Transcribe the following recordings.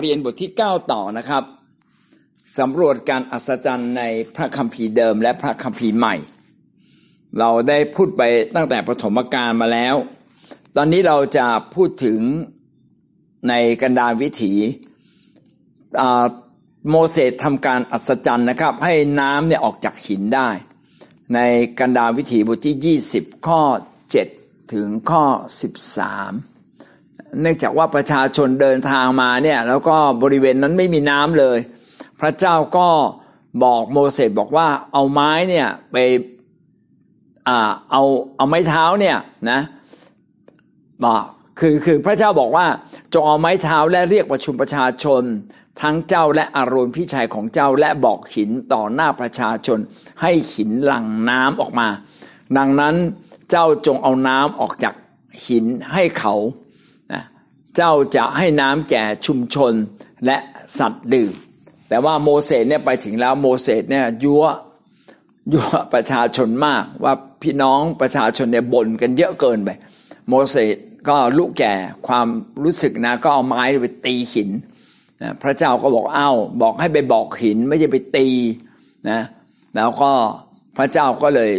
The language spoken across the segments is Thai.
เรียนบทที่ 9 ต่อนะครับสำรวจการอัศจรรย์ในพระคัมภีร์เดิมและพระคัมภีร์ใหม่ เราได้พูดไปตั้งแต่ปฐมกาลมาแล้ว ตอนนี้เราจะพูดถึงในกันดารวิถีโมเสสทำการอัศจรรย์นะครับ ให้น้ำเนี่ยออกจากหินได้ ในกันดารวิถีบทที่ 20 ข้อ 7 ถึงข้อ 13 เนื่องจากว่าประชาชนเดินทางมาเนี่ยแล้วก็บริเวณนั้นไม่มีน้ำเลย พระเจ้าก็บอกโมเสสบอกว่าเอาไม้เนี่ยไปอ่าเอาเอาไม้เท้าเนี่ยนะบอกคือคือพระเจ้าบอกว่าจงเอาไม้เท้าและเรียกประชุมประชาชน ทั้งเจ้าและอารอนพี่ชายของเจ้าและบอกหินต่อหน้าประชาชน ให้หินหลั่งน้ำออกมา ดังนั้นเจ้าจงเอาน้ำออกจากหินให้เขา เจ้าจะให้น้ำแก่ชุมชนและสัตว์ดื่ม แต่ว่าโมเสสเนี่ยไปถึงแล้วโมเสสเนี่ยยั่วยั่วประชาชนมากว่าพี่น้องประชาชนเนี่ยบ่นกันเยอะเกินไป โมเสสก็ลุกแก่ความรู้สึกนะก็เอาไม้ไปตีหินนะพระเจ้าก็บอกเอ้าบอกให้ไปบอกหินไม่ใช่ไปตีนะแล้วก็พระเจ้าก็เลย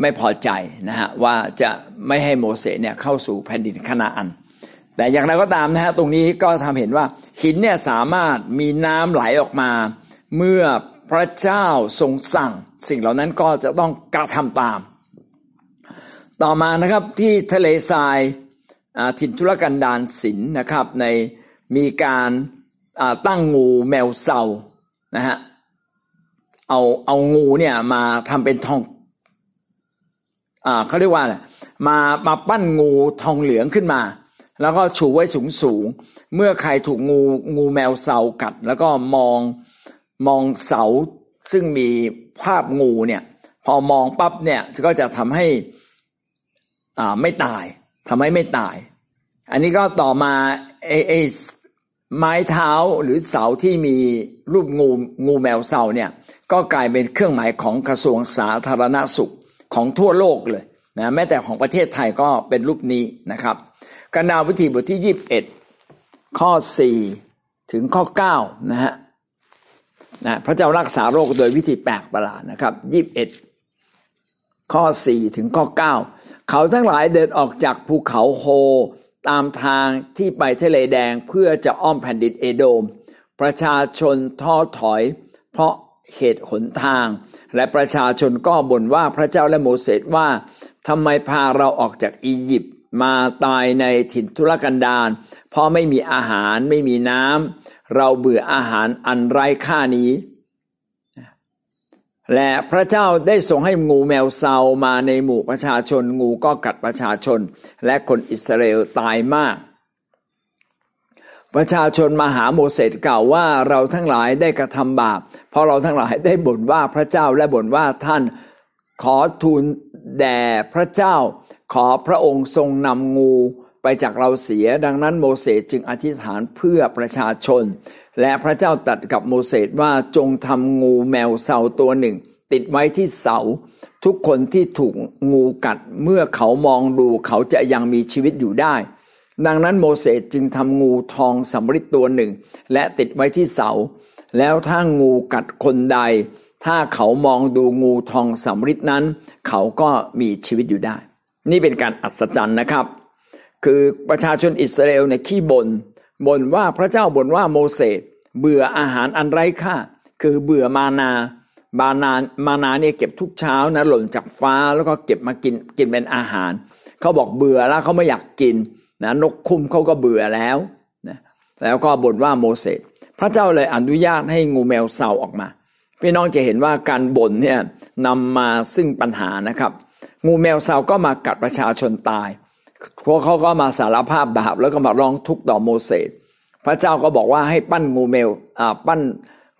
ไม่พอใจนะฮะว่าจะไม่ให้โมเสสเนี่ยเข้าสู่แผ่นดินคณาอัน แต่อย่างไรก็ตามนะฮะตรงนี้ก็ทำเห็นว่าหินเนี่ยสามารถมีน้ำไหลออกมา เมื่อพระเจ้าทรงสั่ง สิ่งเหล่านั้นก็จะต้องกระทำตาม ต่อมานะครับที่ทะเลทรายถิ่นทุรกันดารศิลนนะครับในมีการตั้งงูแมวเซานะฮะเอาเอางูเนี่ยมาทำเป็นทองอเขาเรียกว่ามามาปั้นงูทองเหลืองขึ้นมา แล้วก็ชูไว้สูงสูง เมื่อใครถูกงูงูแมวเซากัด แล้วก็มองมองเสาซึ่งมีภาพงูเนี่ย พอมองปั๊บเนี่ยก็จะทำให้อ่าไม่ตายทำให้ไม่ตาย อันนี้ก็ต่อมาไอไอ้ไม้เท้าหรือเสาที่มีรูปงูงูแมวเสาเนี่ย ก็กลายเป็นเครื่องหมายของกระทรวงสาธารณสุขของทั่วโลกเลยนะแม้แต่ของประเทศไทยก็เป็นรูปนี้นะครับ กนาววิธีบทที่ยี่บเอ็ดข้อสี่ถึงข้อเก้านะฮะนะพระเจ้ารักษาโรคโดยวิธีแปลกประหลาดนะครับยี่บเอ็ดข้อสี่ถึงข้อเก้าเขาทั้งหลายเดินออกจากภูเขาโฮตามทางที่ไปทะเลแดงเพื่อจะอ้อมแผ่นดินเอโดม ประชาชนท้อถอย เพราะเหตุหนทาง และประชาชนก็บ่นว่าพระเจ้าและโมเสสว่าทำไมพาเราออกจากอียิปต์ มาตายในถิ่นทุรกันดารเพราะไม่มีอาหารไม่มีน้ำเราเบื่ออาหารอันไร้ค่านี้ และพระเจ้าได้ทรงให้งูแมวเซามาในหมู่ประชาชน งูก็กัดประชาชน และคนอิสราเอลตายมาก ประชาชนมาหาโมเสสกล่าวว่าเราทั้งหลายได้กระทำบาป เพราะเราทั้งหลายได้บ่นว่าพระเจ้าและบ่นว่าท่านขอทูลแด่พระเจ้า ขอพระองค์ทรงนำงูไปจากเราเสียดังนั้นโมเสสจึงอธิษฐานเพื่อประชาชน และพระเจ้าตัดกับโมเสสว่าจงทำงูแมวเสาตัวหนึ่ง ติดไว้ที่เสา ทุกคนที่ถูกงูกัดเมื่อเขามองดูเขาจะยังมีชีวิตอยู่ได้ ดังนั้นโมเสสจึงทำงูทองสำริดตัวหนึ่ง และติดไว้ที่เสา แล้วถ้างูกัดคนใด ถ้าเขามองดูงูทองสำริดนั้น เขาก็มีชีวิตอยู่ได้ นี่เป็นการอัศจรรย์นะครับ คือประชาชนอิสราเอลในขี้บนบ่นว่าพระเจ้าบ่นว่าโมเสสเบื่ออาหารอันไร้ค่า คือเบื่อมานาบานามานาเนี่ยเก็บทุกเช้านะหล่นจากฟ้าแล้วก็เก็บมากินกินเป็นอาหาร เขาบอกเบื่อแล้วเขาไม่อยากกินนะนกคุ้มเขาก็เบื่อแล้วนะแล้วก็บ่นว่าโมเสสพระเจ้าเลยอนุญาตให้งูแมวเสาออกมาพี่น้องจะเห็นว่าการบ่นเนี่ยนำมาซึ่งปัญหานะครับ งูแมวเสาก็มากัดประชาชนตาย พวกเขาก็มาสารภาพบาปแล้วก็มาร้องทุกข์ต่อโมเสส พระเจ้าก็บอกว่าให้ปั้นงูแมวอ่าปั้น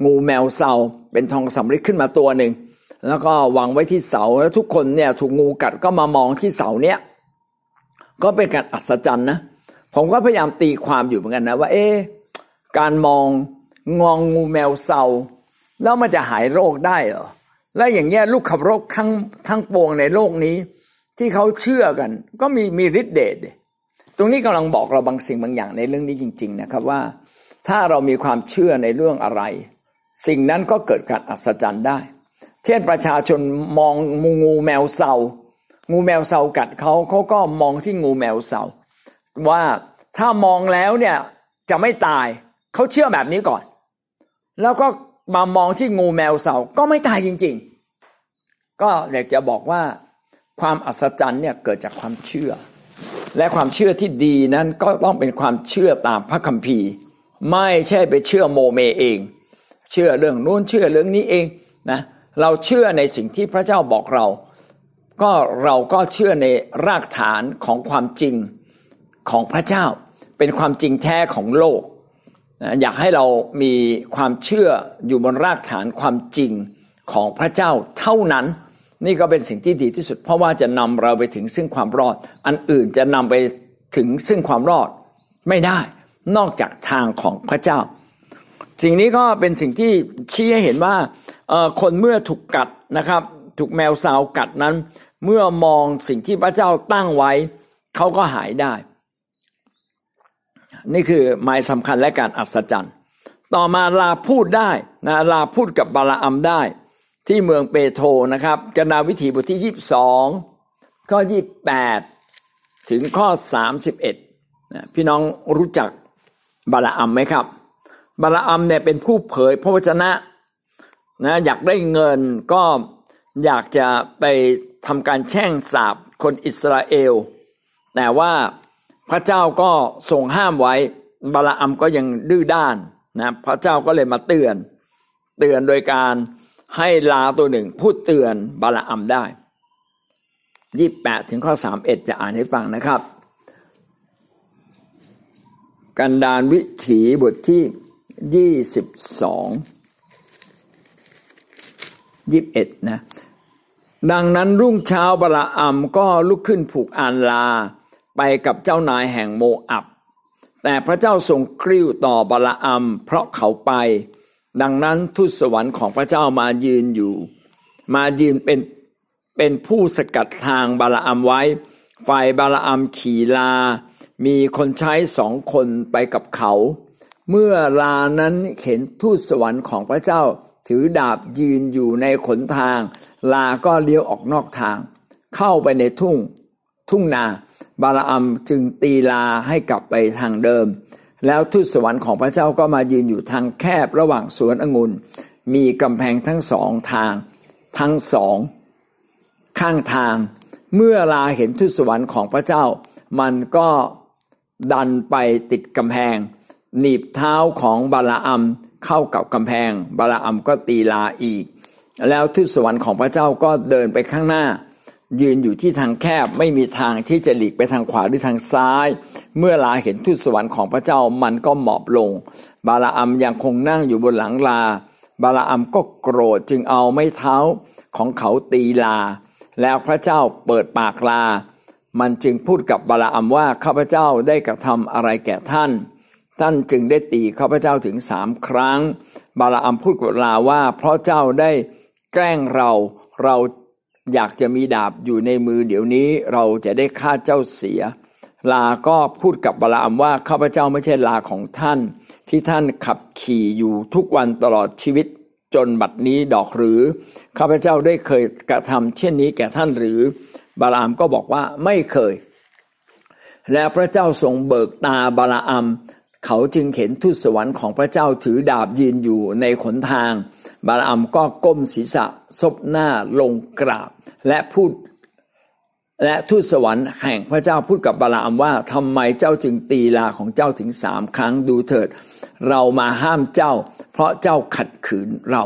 งูแมวเสาเป็นทองสำริดขึ้นมาตัวหนึ่งแล้วก็วางไว้ที่เสาแล้วทุกคนเนี่ยถูกงูกัดก็มามองที่เสาเนี้ยก็เป็นการอัศจรรย์นะผมก็พยายามตีความอยู่เหมือนกันนะว่า เอ๊การมองงองงูแมวเสาแล้วมันจะหายโรคได้เหรอ แล้วอย่างเงี้ยลูกขับรคทั้งทั้งปวงในโลกนี้ ที่เขาเชื่อกัน ก็มีมีฤทธิ์เดชตรงนี้กำลังบอกเราบางสิ่งบางอย่างในเรื่องนี้จริง ๆ นะครับว่า ถ้าเรามีความเชื่อในเรื่องอะไร สิ่งนั้นก็เกิดการอัศจรรย์ได้ เช่นประชาชนมองงูแมวเสางูแมวเสากัดเขาเขาก็มองที่งูแมวเสาว่าถ้ามองแล้วเนี่ยจะไม่ตายเขาเชื่อแบบนี้ก่อน แล้วก็ มามองที่งูแมวเสาก็ไม่ตายจริง ๆ ก็อยากจะบอกว่าความอัศจรรย์เนี่ยเกิดจากความเชื่อ และความเชื่อที่ดีนั้นก็ต้องเป็นความเชื่อตามพระคัมภีร์ ไม่ใช่ไปเชื่อโมเมเอง เชื่อเรื่องนู้นเชื่อเรื่องนี้เองนะเราเชื่อในสิ่งที่พระเจ้าบอกเรา ก็เราก็เชื่อในรากฐานของความจริงของพระเจ้า เป็นความจริงแท้ของโลก อยากให้เรามีความเชื่ออยู่บนรากฐานความจริงของพระเจ้าเท่านั้น นี่ก็เป็นสิ่งที่ดีที่สุด เพราะว่าจะนำเราไปถึงซึ่งความรอด อันอื่นจะนำไปถึงซึ่งความรอดไม่ได้ นอกจากทางของพระเจ้า สิ่งนี้ก็เป็นสิ่งที่ชี้ให้เห็นว่าคนเมื่อถูกกัดนะครับ ถูกแมวสาวกัดนั้น เมื่อมองสิ่งที่พระเจ้าตั้งไว้ เขาก็หายได้ นี่คือหมายสำคัญและการอัศจรรย์ ต่อมาลาพูดได้นะลาพูดกับบาลาอัมได้ ที่เมืองเปโทนะครับกนาวิถีบทที่ยี่สองข้อยี่แปดถึงข้อสามสิบเอ็ดพี่น้องรู้จักบาลาอัมไหมครับ บาลาอัมเนี่ยเป็นผู้เผยพระวจนะนะอยากได้เงินก็อยากจะไปทำการแช่งสาบคนอิสราเอล แต่ว่า พระเจ้าก็ทรงห้ามไว้ บาลาอัมก็ยังดื้อด้านนะพระเจ้าก็เลยมาเตือน เตือนโดยการให้ลาตัวหนึ่งพูดเตือนบาลาอัมได้ยี่แปดถึงข้อสามเอ็ดจะอ่านให้ฟังนะครับ กันดานวิถีบทที่ยี่สิบสองยี่บเอ็ดนะ ดังนั้นรุ่งเช้าบาลาอัมก็ลุกขึ้นผูกอานลา ไปกับเจ้านายแห่งโมอับ แต่พระเจ้าทรงกริ้วต่อบาลาอัมเพราะเขาไป ดังนั้นทูตสวรรค์ของพระเจ้ามายืนอยู่ มายืนเป็นเป็นผู้สกัดทางบาลาอัมไว้ ฝ่ายบาลาอัมขี่ลา มีคนใช้สองคนไปกับเขา เมื่อลานั้นเห็นทูตสวรรค์ของพระเจ้าถือดาบยืนอยู่ในขนทาง ลาก็เลี้ยวออกนอกทาง เข้าไปในทุ่ง ทุ่งนา บาลาอัมจึงตีลาให้กลับไปทางเดิม แล้วทูตสวรรค์ของพระเจ้าก็มายืนอยู่ทางแคบระหว่างสวนองุ่น มีกำแพงทั้งสองทาง ทั้งสองข้างทาง เมื่อลาเห็นทูตสวรรค์ของพระเจ้า มันก็ดันไปติดกำแพง หนีบเท้าของบาลาอัมเข้ากับกำแพง บาลาอัมก็ตีลาอีก แล้วทูตสวรรค์ของพระเจ้าก็เดินไปข้างหน้า ยืนอยู่ที่ทางแคบไม่มีทางที่จะหลีกไปทางขวาหรือทางซ้าย เมื่อลาเห็นทูตสวรรค์ของพระเจ้ามันก็หมอบลง บาลาอัมยังคงนั่งอยู่บนหลังลา บาลาอัมก็โกรธจึงเอาไม้เท้าของเขาตีลา แล้วพระเจ้าเปิดปากลา มันจึงพูดกับบาลาอัมว่าข้าพเจ้าได้กระทำอะไรแก่ท่าน ท่านจึงได้ตีข้าพเจ้าถึงสามครั้ง บาลาอัมพูดกับลาว่า เพราะเจ้าได้แกล้งเราเรา อยากจะมีดาบอยู่ในมือเดี๋ยวนี้เราจะได้ฆ่าเจ้าเสีย ลาก็พูดกับบาลามว่าข้าพเจ้าไม่ใช่ลาของท่าน ที่ท่านขับขี่อยู่ทุกวันตลอดชีวิตจนบัดนี้ดอกหรือข้าพเจ้าได้เคยกระทำเช่นนี้แก่ท่านหรือ บาลามก็บอกว่าไม่เคย แล้วพระเจ้าทรงเบิกตาบาลาม เขาจึงเห็นทูตสวรรค์ของพระเจ้าถือดาบยืนอยู่ในขนทาง บาลามก็ก้มศีรษะซบหน้าลงกราบ และพูด และทูตสวรรค์แห่งพระเจ้าพูดกับบาลามว่าทำไมเจ้าจึงตีลาของเจ้าถึงสามครั้งดูเถิด เรามาห้ามเจ้า เพราะเจ้าขัดขืนเรา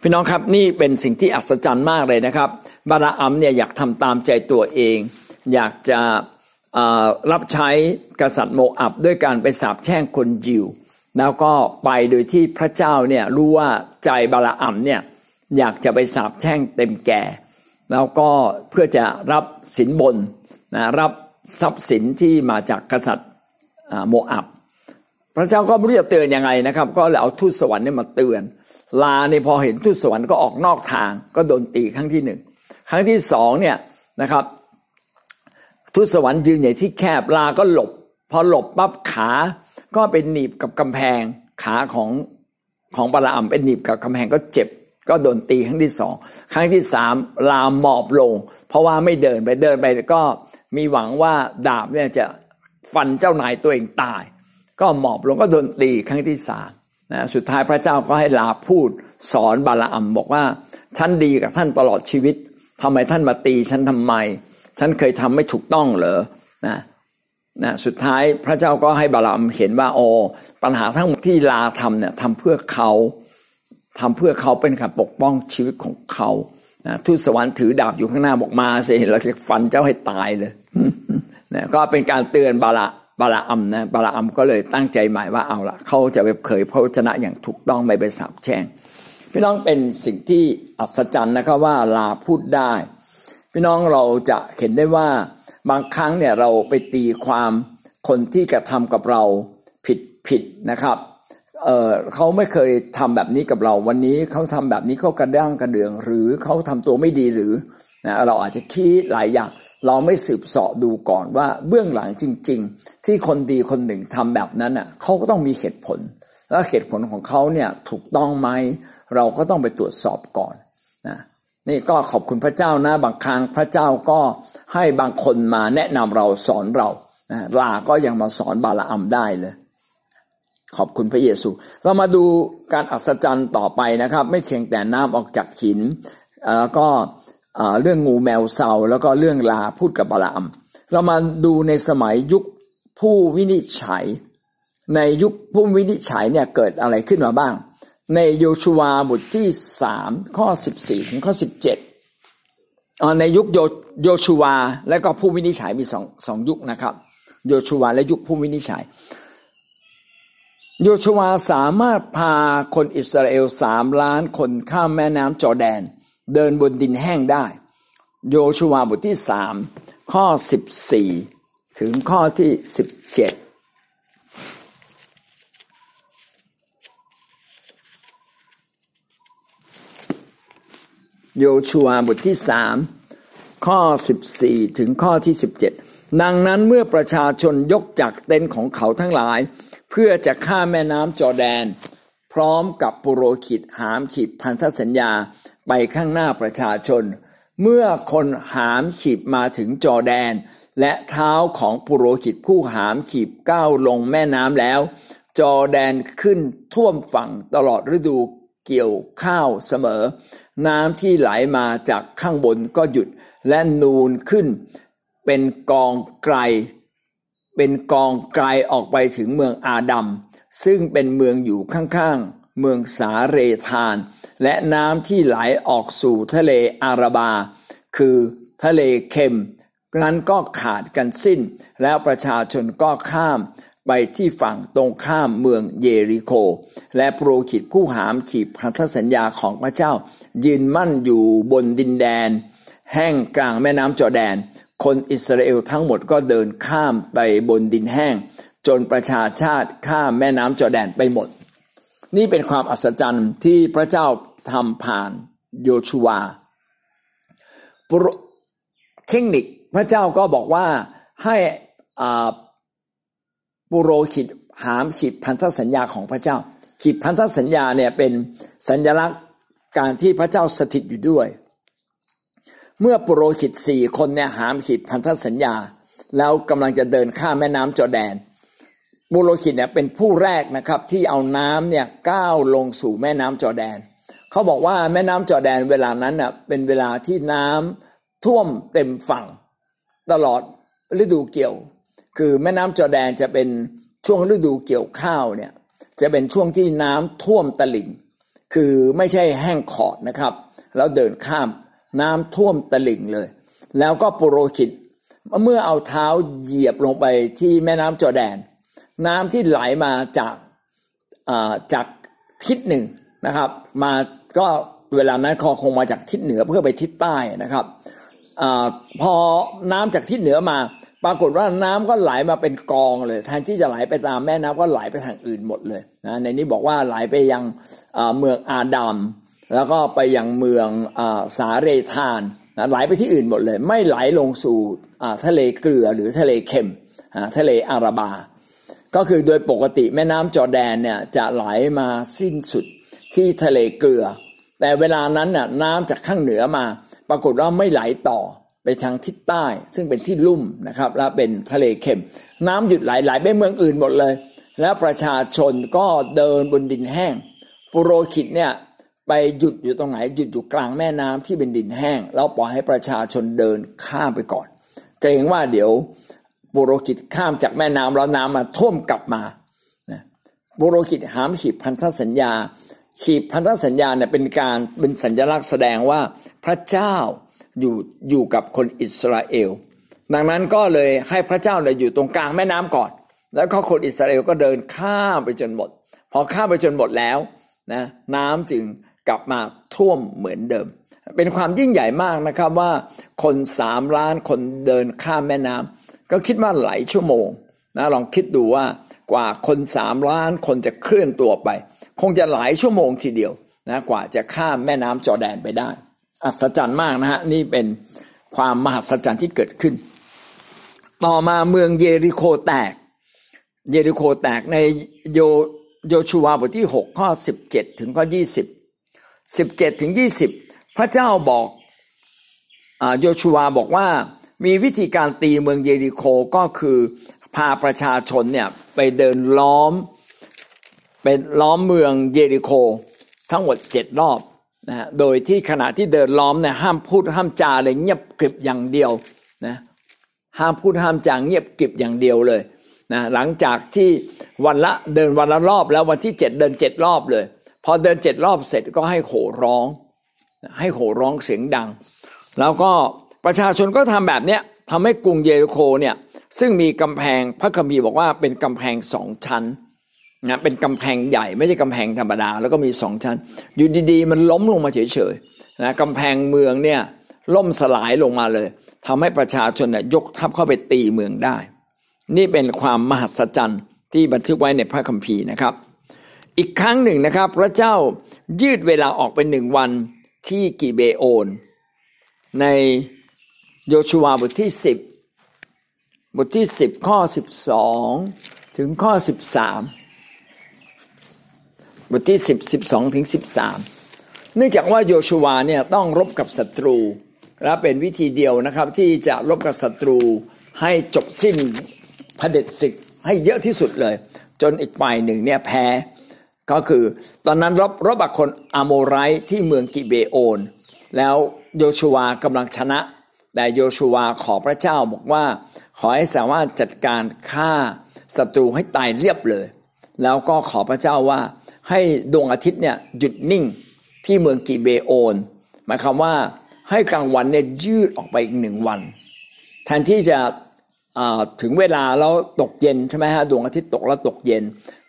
พี่น้องครับนี่เป็นสิ่งที่อัศจรรย์มากเลยนะครับ บาลามเนี่ยอยากทำตามใจตัวเอง อยากจะรับใช้กษัตริย์โมอับด้วยการไปสาบแช่งคนยิว แล้วก็ไปโดยที่พระเจ้าเนี่ยรู้ว่าใจบาลามเนี่ยอยากจะไปสาบแช่งเต็มแก่ แล้วก็เพื่อจะรับสินบนนะรับทรัพย์สินที่มาจากกษัตริย์โมอับ พระเจ้าก็ไม่รู้จะเตือนยังไงนะครับ ก็เลยเอาทูตสวรรค์เนี่ยมาเตือน ลาเนี่ยพอเห็นทูตสวรรค์ก็ออกนอกทาง ก็โดนตีครั้งที่หนึ่งครั้งที่สองเนี่ยนะครับ ทูตสวรรค์ยืนใหญ่ที่แคบลาก็หลบ พอหลบปั๊บขา ก็เป็นหนีบกับกำแพงขาของของบาลามเป็นหนีบกับกำแพงก็เจ็บ ก็โดนตีครั้งที่สองครั้งที่สามลามหมอบลง เพราะว่าไม่เดินไปเดินไปก็มีหวังว่าดาบเนี่ยจะฟันเจ้านายตัวเองตาย ก็หมอบลงก็โดนตีครั้งที่สามนะสุดท้ายพระเจ้าก็ให้ลาพูดสอนบาลามบอกว่าฉันดีกับท่านตลอดชีวิตทำไมท่านมาตีฉันทำไม ฉันเคยทำไม่ถูกต้องเหรอนะ นะสุดท้ายพระเจ้าก็ให้บาลามเห็นว่าโอ้ปัญหาทั้งหมดที่ลาทำเนี่ยทำเพื่อเขาทำเพื่อเขาเป็นการปกป้องชีวิตของเขานะทูตสวรรค์ถือดาบอยู่ข้างหน้าบอกมาสิเราจะฟันเจ้าให้ตายเลยนะก็เป็นการเตือนบาลาบาลาอัมนะบาลาอัมก็เลยตั้งใจหมายว่าเอาละเขาจะไปเผยพระวจนะอย่างถูกต้องไม่ไปสาบแช่งพี่น้องเป็นสิ่งที่อัศจรรย์นะครับว่าลาพูดได้ พี่น้องเราจะเห็นได้ว่า บางครั้งเนี่ยเราไปตีความคนที่กระทำกับเราผิดผิดนะครับเเขาไม่เคยทำแบบนี้กับเราวันนี้เขาทำแบบนี้เขากระด้างกระเดือง หรือเขาทำตัวไม่ดีหรือนะเราอาจจะคิดหลายอย่าง เราไม่สืบเสาะดูก่อนว่าเบื้องหลังจริง ๆ ที่คนดีคนหนึ่งทำแบบนั้นอะเขาก็ต้องมีเหตุผล แล้วเหตุผลของเขาเนี่ยถูกต้องไหมเราก็ต้องไปตรวจสอบก่อนนะนี่ก็ขอบคุณพระเจ้านะบางครั้งพระเจ้าก็ ให้บางคนมาแนะนำเราสอนเรานะลาก็ยังมาสอนบาลาอัมได้เลย ขอบคุณพระเยซู เรามาดูการอัศจรรย์ต่อไปนะครับ ไม่เพียงแต่น้ำออกจากหินแล้วก็เรื่องงูแมวเซาแล้วก็เรื่องลาพูดกับบาลาม เรามาดูในสมัยยุคผู้วินิจฉัย ในยุคผู้วินิจฉัยเนี่ยเกิดอะไรขึ้นมาบ้าง ในโยชูวาบทที่สามข้อสิบสี่ถึงข้อสิบเจ็ด ในยุคโยชูวาและก็ผู้วินิจฉัยมีสองสองยุคนะครับ โยชูวาและยุคผู้วินิจฉัย โยชูวาสามารถพาคนอิสราเอลสามล้านคนข้ามแม่น้ำจอแดน เดินบนดินแห้งได้ โยชูวาบทที่สามข้อสิบสี่ถึงข้อที่สิบเจ็ด โยชูวบทที่สามข้อสิบสี่ถึงข้อที่สิบเจ็ดดังนั้นเมื่อประชาชนยกจากเต็นท์ของเขาทั้งหลาย เพื่อจะข้ามแม่น้ำจอแดน พร้อมกับปุโรหิตหามขีดพันธสัญญาไปข้างหน้าประชาชน เมื่อคนหามขีบมาถึงจอแดน และเท้าของปุโรหิตผู้หามขีบก้าวลงแม่น้ำแล้ว จอแดนขึ้นท่วมฝั่งตลอดฤดูเกี่ยวข้าวเสมอ น้ำที่ไหลมาจากข้างบนก็หยุดและนูนขึ้นเป็นกองไกล เป็นกองไกลออกไปถึงเมืองอาดัม ซึ่งเป็นเมืองอยู่ข้างๆ เมืองสาเรธาน และน้ำที่ไหลออกสู่ทะเลอาราบา คือทะเลเค็ม นั้นก็ขาดกันสิ้น แล้วประชาชนก็ข้ามไปที่ฝั่งตรงข้ามเมืองเยริโค และโปรขิตผู้หามขีบพันธสัญญาของพระเจ้า ยืนมั่นอยู่บนดินแดน แห้งกลางแม่น้ำจอแดน คนอิสราเอลทั้งหมดก็เดินข้ามไปบนดินแห้ง จนประชาชาติข้ามแม่น้ำจอแดนไปหมด นี่เป็นความอัศจรรย์ที่พระเจ้าทำผ่านโยชูวาเทคนิคพระเจ้าก็บอกว่าให้ปุโรหิตหามขีดพันธสัญญาของพระเจ้าขีดพันธสัญญาเนี่ยเป็นสัญลักษณ์ การที่พระเจ้าสถิตอยู่ด้วย เมื่อปุโรหิตสี่คนเนี่ยหามขีดพันธสัญญา แล้วกำลังจะเดินข้ามแม่น้ำจอแดนบุโรคิดเนี่ยเป็นผู้แรกนะครับที่เอาน้ำเนี่ยก้าวลงสู่แม่น้ำจอแดน เขาบอกว่าแม่น้ำจอแดนเวลานั้นน่ะเป็นเวลาที่น้ำท่วมเต็มฝั่ง ตลอดฤดูเกี่ยว คือแม่น้ำจอแดนจะเป็นช่วงฤดูเกี่ยวข้าวเนี่ยจะเป็นช่วงที่น้ำท่วมตลิ่ง คือไม่ใช่แห้งขอดนะครับ แล้วเดินข้ามน้ำท่วมตลิ่งเลย แล้วก็ปุโรหิตเมื่อเอาเท้าเหยียบลงไปที่แม่น้ำจอแดน น้ำที่ไหลมาจากจากทิศหนึ่งนะครับ มาก็เวลานั้นคอคงมาจากทิศเหนือเพื่อไปทิศใต้นะครับอพอน้ำจากทิศเหนือมา ปรากฏว่าน้ำก็ไหลมาเป็นกองเลยแทนที่จะไหลไปตามแม่น้ำก็ไหลไปทางอื่นหมดเลยนะในนี้บอกว่าไหลไปยังเมืองอาดัมแล้วก็ไปยังเมืองสาเรธานนะไหลไปที่อื่นหมดเลย ไม่ไหลลงสู่ทะเลเกลือหรือทะเลเค็มทะเลอาราบา ก็คือโดยปกติแม่น้ำจอแดนเนี่ยจะไหลมาสิ้นสุดที่ทะเลเกลือ แต่เวลานั้นน่ะน้ำจากข้างเหนือมา ปรากฏว่าไม่ไหลต่อ ไปทางทิศใต้ ซึ่งเป็นที่ลุ่มนะครับ และเป็นทะเลเค็ม น้ำหยุดไหลไหลไปเมืองอื่นหมดเลย แล้วประชาชนก็เดินบนดินแห้ง ปุโรหิตเนี่ยไปหยุดอยู่ตรงไหนหยุดอยู่กลางแม่น้ำที่เป็นดินแห้ง แล้วปล่อยให้ประชาชนเดินข้ามไปก่อน เกรงว่าเดี๋ยวปุโรหิตข้ามจากแม่น้ำแล้วน้ำมาท่วมกลับมาปุโรหิตหามขีดพันธสัญญา ขีดพันธสัญญาเนี่ยเป็นการเป็นสัญลักษณ์แสดงว่าพระเจ้า อยู่อยู่กับคนอิสราเอล ดังนั้นก็เลยให้พระเจ้าเนี่ยอยู่ตรงกลางแม่น้ำก่อน แล้วก็คนอิสราเอลก็เดินข้ามไปจนหมด พอข้ามไปจนหมดแล้วนะน้ำจึงกลับมาท่วมเหมือนเดิม เป็นความยิ่งใหญ่มากนะครับว่าคนสามล้านคนเดินข้ามแม่น้ำก็คิดว่าหลายชั่วโมงนะลองคิดดูว่ากว่าคนสามล้านคนจะเคลื่อนตัวไป คงจะหลายชั่วโมงทีเดียวนะกว่าจะข้ามแม่น้ำจอแดนไปได้ อัศจรรย์มากนะฮะนี่เป็นความมหัศจรรย์ที่เกิดขึ้น ต่อมาเมืองเยริโคแตก เยริโคแตกในโยโยชูวาบทที่ 6 ข้อ 17 ถึงข้อ 20 17 ถึง 20 พระเจ้าบอกโยชูวาบอกว่ามีวิธีการตีเมืองเยริโคก็คือพาประชาชนเนี่ยไปเดินล้อมเป็นล้อมเมืองเยริโค ทั้งหมดเจ็ดรอบ นะโดยที่ขณะที่เดินล้อมเนี่ยห้ามพูดห้ามจาเลยเงียบกริบอย่างเดียวนะห้ามพูดห้ามจางเงียบกริบอย่างเดียวเลยนะหลังจากที่วันละเดินวันละรอบแล้ววันที่เจ็ดเดินเจ็ดรอบเลย พอเดินเจ็ดรอบเสร็จก็ให้โห่ร้อง ให้โห่ร้องเสียงดัง แล้วก็ประชาชนก็ทำแบบเนี้ยทำให้กรุงเยริโคเนี่ยซึ่งมีกำแพงพระคัมภีร์บอกว่าเป็นกำแพงสองชั้น นะเป็นกำแพงใหญ่ไม่ใช่กำแพงธรรมดา แล้วก็มีสองชั้น อยู่ดีๆ มันล้มลงมาเฉยๆนะกำแพงเมืองเนี่ยล่มสลายลงมาเลยทำให้ประชาชนเนี่ยยกทัพเข้าไปตีเมืองได้ นี่เป็นความมหัศจรรย์ที่บันทึกไว้ในพระคัมภีร์นะครับ อีกครั้งหนึ่งนะครับ พระเจ้ายืดเวลาออกไปหนึ่งวันที่กิเบโอน ในโยชูวาบทที่สิบบทที่สิบข้อสิบสองถึงข้อสิ บทที่สิบสิบสองถึงสิบสามเนื่องจากว่าโยชูวาเนี่ยต้องรบกับศัตรู และเป็นวิธีเดียวนะครับที่จะรบกับศัตรูให้จบสิ้นพเด็จศึกให้เยอะที่สุดเลย จนอีกฝ่ายหนึ่งเนี่ยแพ้ ก็คือตอนนั้นรบรบกับคนอโมไรที่เมืองกิเบโอน แล้วโยชูวากำลังชนะ แต่โยชูวาขอพระเจ้าบอกว่า ขอให้สามารถจัดการฆ่าศัตรูให้ตายเรียบเลย แล้วก็ขอพระเจ้าว่า ให้ดวงอาทิตย์เนี่ยหยุดนิ่งที่เมืองกิเบโอน หมายความว่าให้กลางวันเนี่ยยืดออกไปอีกหนึ่งวัน แทนที่จะถึงเวลาแล้วตกเย็นใช่ไหมฮะดวงอาทิตย์ตกแล้วตกเย็น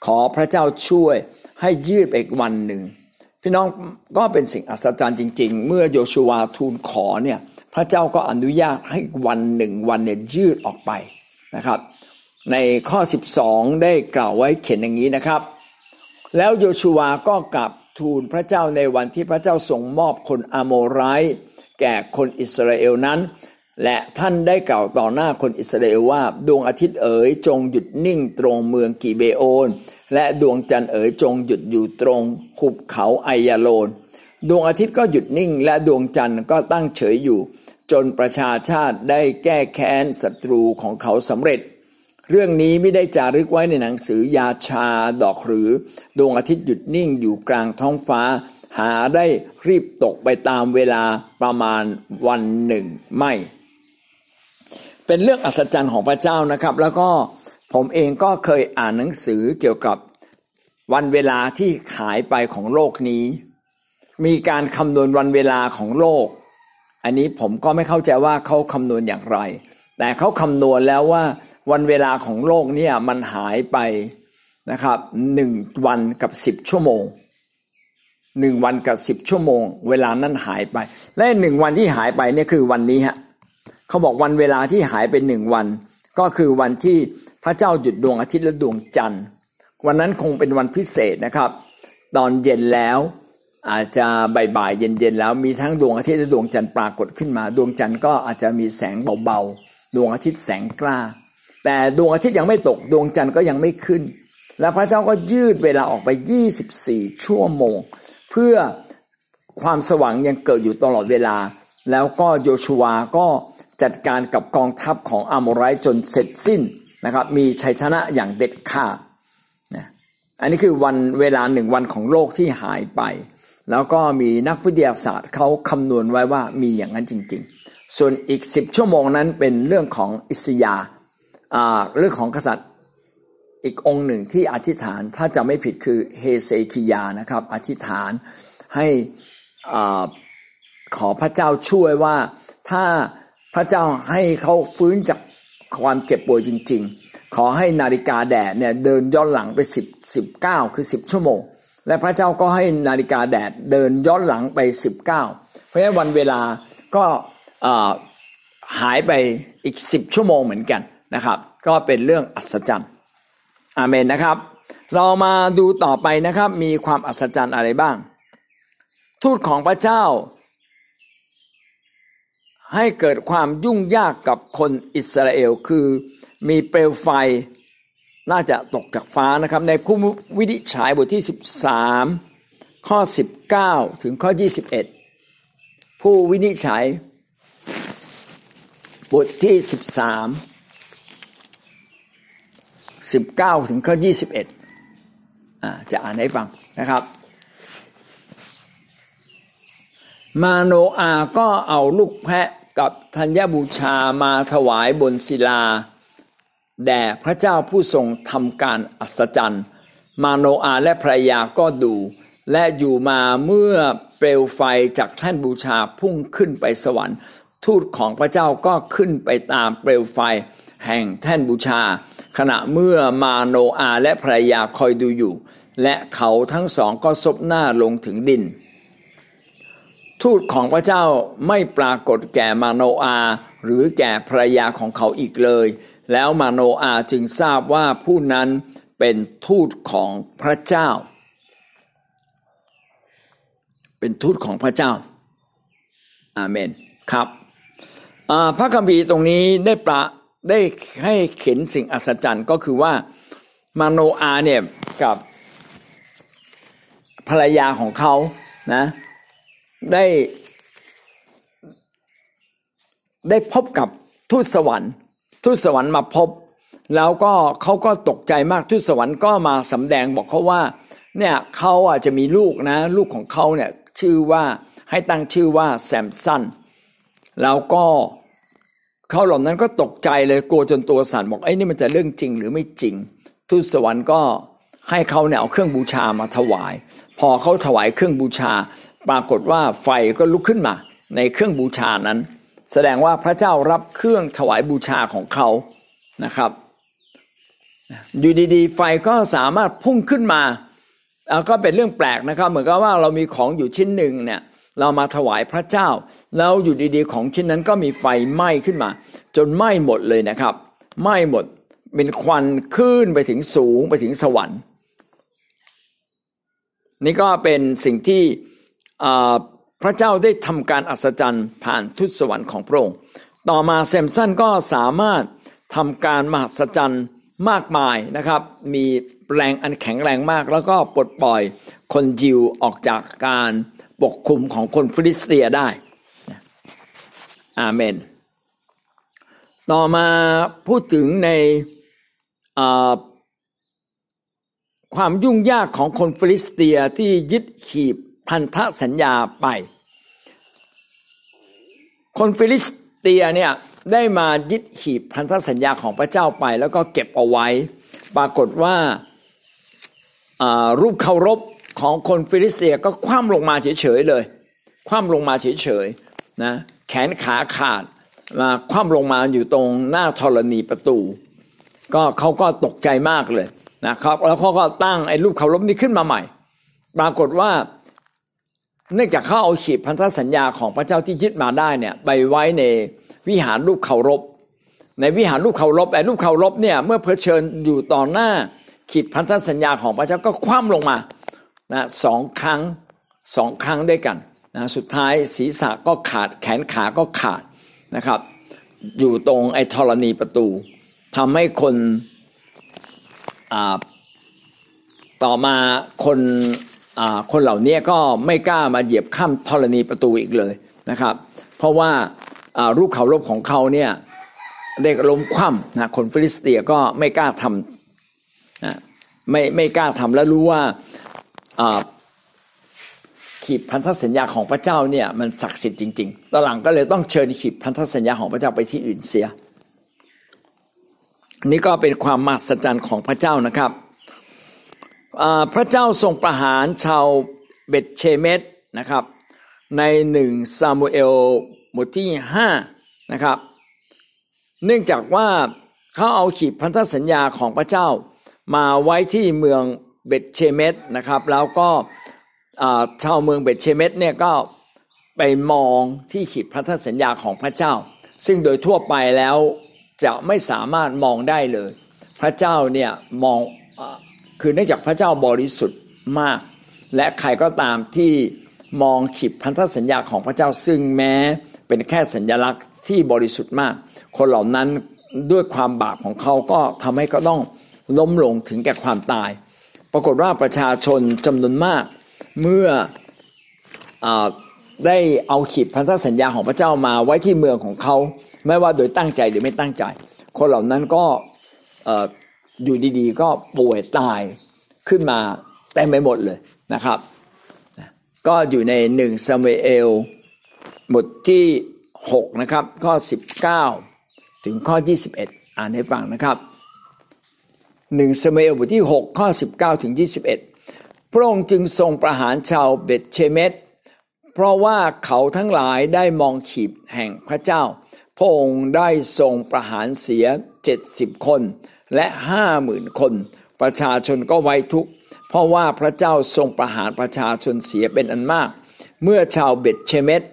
ขอพระเจ้าช่วยให้ยืดไปอีกวันหนึ่งพี่น้องก็เป็นสิ่งอัศจรรย์จริง ๆ เมื่อโยชูวาทูลขอเนี่ยพระเจ้าก็อนุญาตให้วันหนึ่งวันเนี่ยยืดออกไปนะครับ ในข้อ 12 ได้กล่าวไว้เขียนอย่างนี้นะครับ แล้วโยชูวาก็กลับทูลพระเจ้าในวันที่พระเจ้าทรงมอบคนอโมไรแก่คนอิสราเอลนั้น และท่านได้กล่าวต่อหน้าคนอิสราเอลว่าดวงอาทิตย์เอ๋ยจงหยุดนิ่งตรงเมืองกีเบโอน และดวงจันทร์เอ๋ยจงหยุดอยู่ตรงหุบเขาไอยาโลน ดวงอาทิตย์ก็หยุดนิ่ง และดวงจันทร์ก็ตั้งเฉยอยู่ จนประชาชาติได้แก้แค้นศัตรูของเขาสำเร็จ เรื่องนี้ไม่ได้จารึกไว้ในหนังสือยาชาดอกหรือ ดวงอาทิตย์หยุดนิ่งอยู่กลางท้องฟ้า หาได้รีบตกไปตามเวลาประมาณวันหนึ่งไม่ เป็นเรื่องอัศจรรย์ของพระเจ้านะครับ แล้วก็ผมเองก็เคยอ่านหนังสือเกี่ยวกับวันเวลาที่หายไปของโลกนี้ มีการคำนวณวันเวลาของโลก อันนี้ผมก็ไม่เข้าใจว่าเขาคำนวณอย่างไร แต่เขาคำนวณแล้วว่า วันเวลาของโลกเนี่ยมันหายไปนะครับหนึ่งวันกับสิบชั่วโมงหนึ่งวันกับสิบชั่วโมง เวลานั้นหายไป และหนึ่งวันที่หายไปเนี่ยคือวันนี้ฮะเขาบอกวันเวลาที่หายไปหนึ่งวัน ก็คือวันที่พระเจ้าหยุดดวงอาทิตย์และดวงจันทร์ วันนั้นคงเป็นวันพิเศษนะครับ ตอนเย็นแล้วอาจจะบ่ายๆเย็นๆแล้วมีทั้งดวงอาทิตย์และดวงจันทร์ปรากฏขึ้นมา ดวงจันทร์ก็อาจจะมีแสงเบาๆ ดวงอาทิตย์แสงกล้า แต่ดวงอาทิตย์ยังไม่ตกดวงจันทร์ก็ยังไม่ขึ้น แล้วพระเจ้าก็ยืดเวลาออกไป 24 ชั่วโมง เพื่อความสว่างยังเกิดอยู่ตลอดเวลา แล้วก็โยชูวก็จัดการกับกองทัพของอามไรจนเสร็จสิ้นนะครับ มีชัยชนะอย่างเด็ดขาดนะอันนี้คือวันเวลาหนึ่งวันของโลกที่หายไป แล้วก็มีนักวิทยาศาสตร์เขาคำนวณไว้ว่ามีอย่างนั้นจริง ๆ ส่วนอีกสิบชั่วโมงนั้นเป็นเรื่องของอิสยา เรื่องของกษัตริย์อีกองค์หนึ่งที่อธิษฐานถ้าจะไม่ผิดคือเฮเซคิยานะครับ อธิษฐานให้อขอพระเจ้าช่วยว่าถ้าพระเจ้าให้เขาฟื้นจากความเจ็บป่วยจริง ๆ ขอให้นาฬิกาแดดเนี่ยเดินย้อนหลังไปสิบสิบเก้าคือสิบชั่วโมง และพระเจ้าก็ให้นาฬิกาแดดเดินย้อนหลังไปสิบเก้าเพราะฉะนั้นวันเวลาก็หายไปอีกสิบชั่วโมงเหมือนกัน นะครับ ก็เป็นเรื่องอัศจรรย์อาเมนนะครับ เรามาดูต่อไปนะครับมีความอัศจรรย์อะไรบ้าง ทูตของพระเจ้า ให้เกิดความยุ่งยากกับคนอิสราเอลคือมีเปลวไฟน่าจะตกจากฟ้านะครับ ในผู้วินิจฉัยบทที่ 13 ข้อ 19 ถึงข้อ 21 ผู้วินิจฉัยบทที่ 13 19 ถึงข้อ 21อ่าจะอ่านให้ฟังนะครับ มาโนอาก็เอาลูกแพะกับธัญบูชามาถวายบนศิลา แด่พระเจ้าผู้ทรงทำการอัศจรรย์ มาโนอาและภรรยาก็ดู และอยู่มาเมื่อเปลวไฟจากแท่นบูชาพุ่งขึ้นไปสวรรค์ ทูตของพระเจ้าก็ขึ้นไปตามเปลวไฟ แห่งแท่นบูชา ขณะเมื่อมาโนอาและภรรยาคอยดูอยู่ และเขาทั้งสองก็ซบหน้าลงถึงดิน ทูตของพระเจ้าไม่ปรากฏแก่มาโนอาหรือแก่ภรรยาของเขาอีกเลย แล้วมาโนอาจึงทราบว่าผู้นั้นเป็นทูตของพระเจ้า เป็นทูตของพระเจ้า อาเมนครับพระคัมภีร์ตรงนี้ได้ประ ได้ให้เข็นสิ่งอัศจรรย์ก็คือว่ามาโนอาเนี่ยกับภรรยาของเขานะได้ได้พบกับทูตสวรรค์ ทูตสวรรค์มาพบ แล้วก็เขาก็ตกใจมากทูตสวรรค์ก็มาสำแดงบอกเขาว่าเนี่ยเขาอะจะมีลูกนะ ลูกของเขาเนี่ยชื่อว่าให้ตั้งชื่อว่าแซมสันแล้วก็ เขาเหล่านั้นก็ตกใจเลยกลัวจนตัวสั่นบอกไอ้นี่มันจะเรื่องจริงหรือไม่จริง ทูตสวรรค์ก็ให้เขาเนี่ยเอาเครื่องบูชามาถวาย พอเขาถวายเครื่องบูชา ปรากฏว่าไฟก็ลุกขึ้นมา ในเครื่องบูชานั้น แสดงว่าพระเจ้ารับเครื่องถวายบูชาของเขานะครับอยู่ดีๆ ไฟก็สามารถพุ่งขึ้นมาก็เป็นเรื่องแปลกนะครับ เหมือนกับว่าเรามีของอยู่ชิ้นหนึ่งเนี่ย เรามาถวายพระเจ้า แล้วอยู่ดีๆของชิ้นนั้นก็มีไฟไหม้ขึ้นมา จนไหม้หมดเลยนะครับไหม้หมดเป็นควันขึ้นไปถึงสูงไปถึงสวรรค์ นี่ก็เป็นสิ่งที่พระเจ้าได้ทำการอัศจรรย์ผ่านทุตสวรรค์ของพระองค์ ต่อมาแซมสันก็สามารถทำการมหัศจรรย์มากมายนะครับ มีแรงอันแข็งแรงมาก แล้วก็ปลดปล่อยคนยิวออกจากการ ปกคลุมของคนฟิลิสเตียได้อาเมน ต่อมาพูดถึงในความยุ่งยากของคนฟิลิสเตียที่ยึดหีบพันธสัญญาไป คนฟิลิสเตียเนี่ยได้มายึดหีบพันธสัญญาของพระเจ้าไป แล้วก็เก็บเอาไว้ ปรากฏว่ารูปเคารพ ของคนฟิลิสเตียก็คว่ำลงมาเฉยๆเลย คว่ำลงมาเฉยๆนะแขนขาขาดมาคว่ำลงมาอยู่ตรงหน้าธรณีประตู ก็เขาก็ตกใจมากเลยนะครับแล้วเขาก็ตั้งไอ้รูปเคารพนี้ขึ้นมาใหม่ ปรากฏว่าเนื่องจากเขาเอาขีดพันธสัญญาของพระเจ้าที่ยึดมาได้เนี่ยไปไว้ในวิหารรูปเคารพ ในวิหารรูปเคารพไอ้รูปเคารพเนี่ยเมื่อเผชิญอยู่ต่อหน้าขีดพันธสัญญาของพระเจ้าก็คว่ำลงมา นะสองครั้งสองครั้งด้วยกันนะสุดท้ายศีรษะก็ขาดแขนขาก็ขาดนะครับ อยู่ตรงไอ้ธรณีประตูทำให้คนต่อมาคนคนเหล่านี้ก็ไม่กล้ามาเหยียบข้ามธรณีประตูอีกเลยนะครับ เพราะว่ารูปเขารบของเขาเนี่ยได้ล้มคว่ำนะคนฟิลิสเตียก็ไม่กล้าทำนะไม่ไม่กล้าทำแล้วรู้ว่า ขีดพันธสัญญาของพระเจ้าเนี่ยมันศักดิ์สิทธิ์จริงๆตอนหลังก็เลยต้องเชิญขีดพันธสัญญาของพระเจ้าไปที่อื่นเสีย นี่ก็เป็นความมหัศจรรย์ของพระเจ้านะครับ พระเจ้าทรงประหารชาวเบตเชเมตนะครับ ในหนึ่งซามูเอลบทที่ห้านะครับ เนื่องจากว่าเขาเอาขีดพันธสัญญาของพระเจ้ามาไว้ที่เมือง เบตเชเมตนะครับ แล้วก็ชาวเมืองเบตเชเมตเนี่ยก็ไปมองที่ขีดพันธสัญญาของพระเจ้า ซึ่งโดยทั่วไปแล้วจะไม่สามารถมองได้เลย พระเจ้าเนี่ยมองคือเนื่องจากพระเจ้าบริสุทธิ์มาก และใครก็ตามที่มองขีดพันธสัญญาของพระเจ้าซึ่งแม้เป็นแค่สัญลักษณ์ที่บริสุทธิ์มาก คนเหล่านั้นด้วยความบาปของเขาก็ทำให้ก็ต้องล้มลงถึงแก่ความตาย รากฏว่าประชาชนจำนวนมากเมื่ออได้เอาขีดพันธสัญญาของพระเจ้ามาไว้ที่เมืองของเขา ไม่ว่าโดยตั้งใจหรือไม่ตั้งใจ คนเหล่านั้นก็อยู่ดีๆ ก็ป่วยตายขึ้นมาเต็มไปหมดเลยนะครับ ก็อยู่ในหนึ่งซามูเอลบทที่ 6 นะครับ ข้อ 19 ถึงข้อ 21 อ่านให้ฟังนะครับ หนึ่งซามูเอลบทที่ 6 ข้อ 19 ถึง 21 พระองค์จึงทรงประหารชาวเบตเชเมตเพราะว่าเขาทั้งหลายได้มองขีบแห่งพระเจ้า พระองค์ได้ทรงประหารเสียเจ็ดสิบคน และห้าหมื่นคน ประชาชนก็ไว้ทุกข์ เพราะว่าพระเจ้าทรงประหารประชาชนเสียเป็นอันมาก เมื่อชาวเบตเชเมต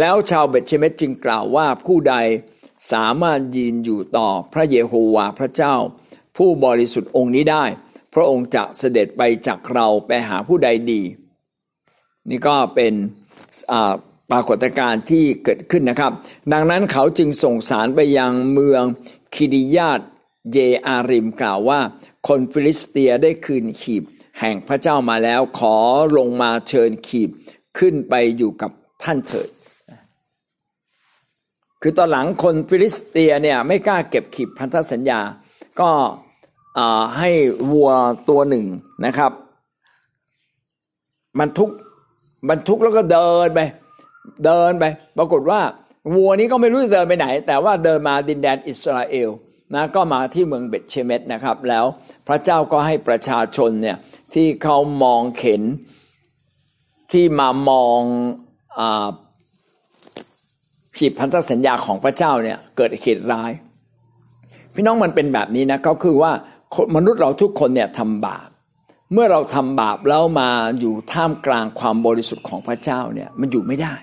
แล้วชาวเบตเชเมตจึงกล่าวว่าผู้ใดสามารถยืนอยู่ต่อพระเยโฮวาห์พระเจ้า ผู้บริสุทธิ์องค์นี้ได้ พระองค์จะเสด็จไปจากเราไปหาผู้ใดดี นี่ก็เป็นปรากฏการณ์ที่เกิดขึ้นนะครับ ดังนั้นเขาจึงส่งสารไปยังเมืองคิริยาทเยอาริมกล่าวว่า คนฟิลิสเตียได้คืนหีบแห่งพระเจ้ามาแล้วขอลงมาเชิญหีบขึ้นไปอยู่กับท่านเถิด คือตอนหลังคนฟิลิสเตียเนี่ยไม่กล้าเก็บหีบพันธสัญญา ก็ ให้วัวตัวหนึ่งนะครับบรรทุกบรรทุกแล้วก็เดินไป เดินไป ปรากฏว่าวัวนี้ก็ไม่รู้จะเดินไปไหน แต่ว่าเดินมาดินแดนอิสราเอลนะก็มาที่เมืองเบธเชเมชนะครับ แล้วพระเจ้าก็ให้ประชาชนเนี่ยที่เขามองเห็นที่มามองอผิดพันธสัญญาของพระเจ้าเนี่ยเกิดเหตุร้าย พี่น้องมันเป็นแบบนี้นะก็คือว่า มนุษย์เราทุกคนเนี่ยทำบาปเมื่อเราทำบาปแล้วมาอยู่ท่ามกลางความบริสุทธิ์ของพระเจ้าเนี่ยมันอยู่ไม่ได้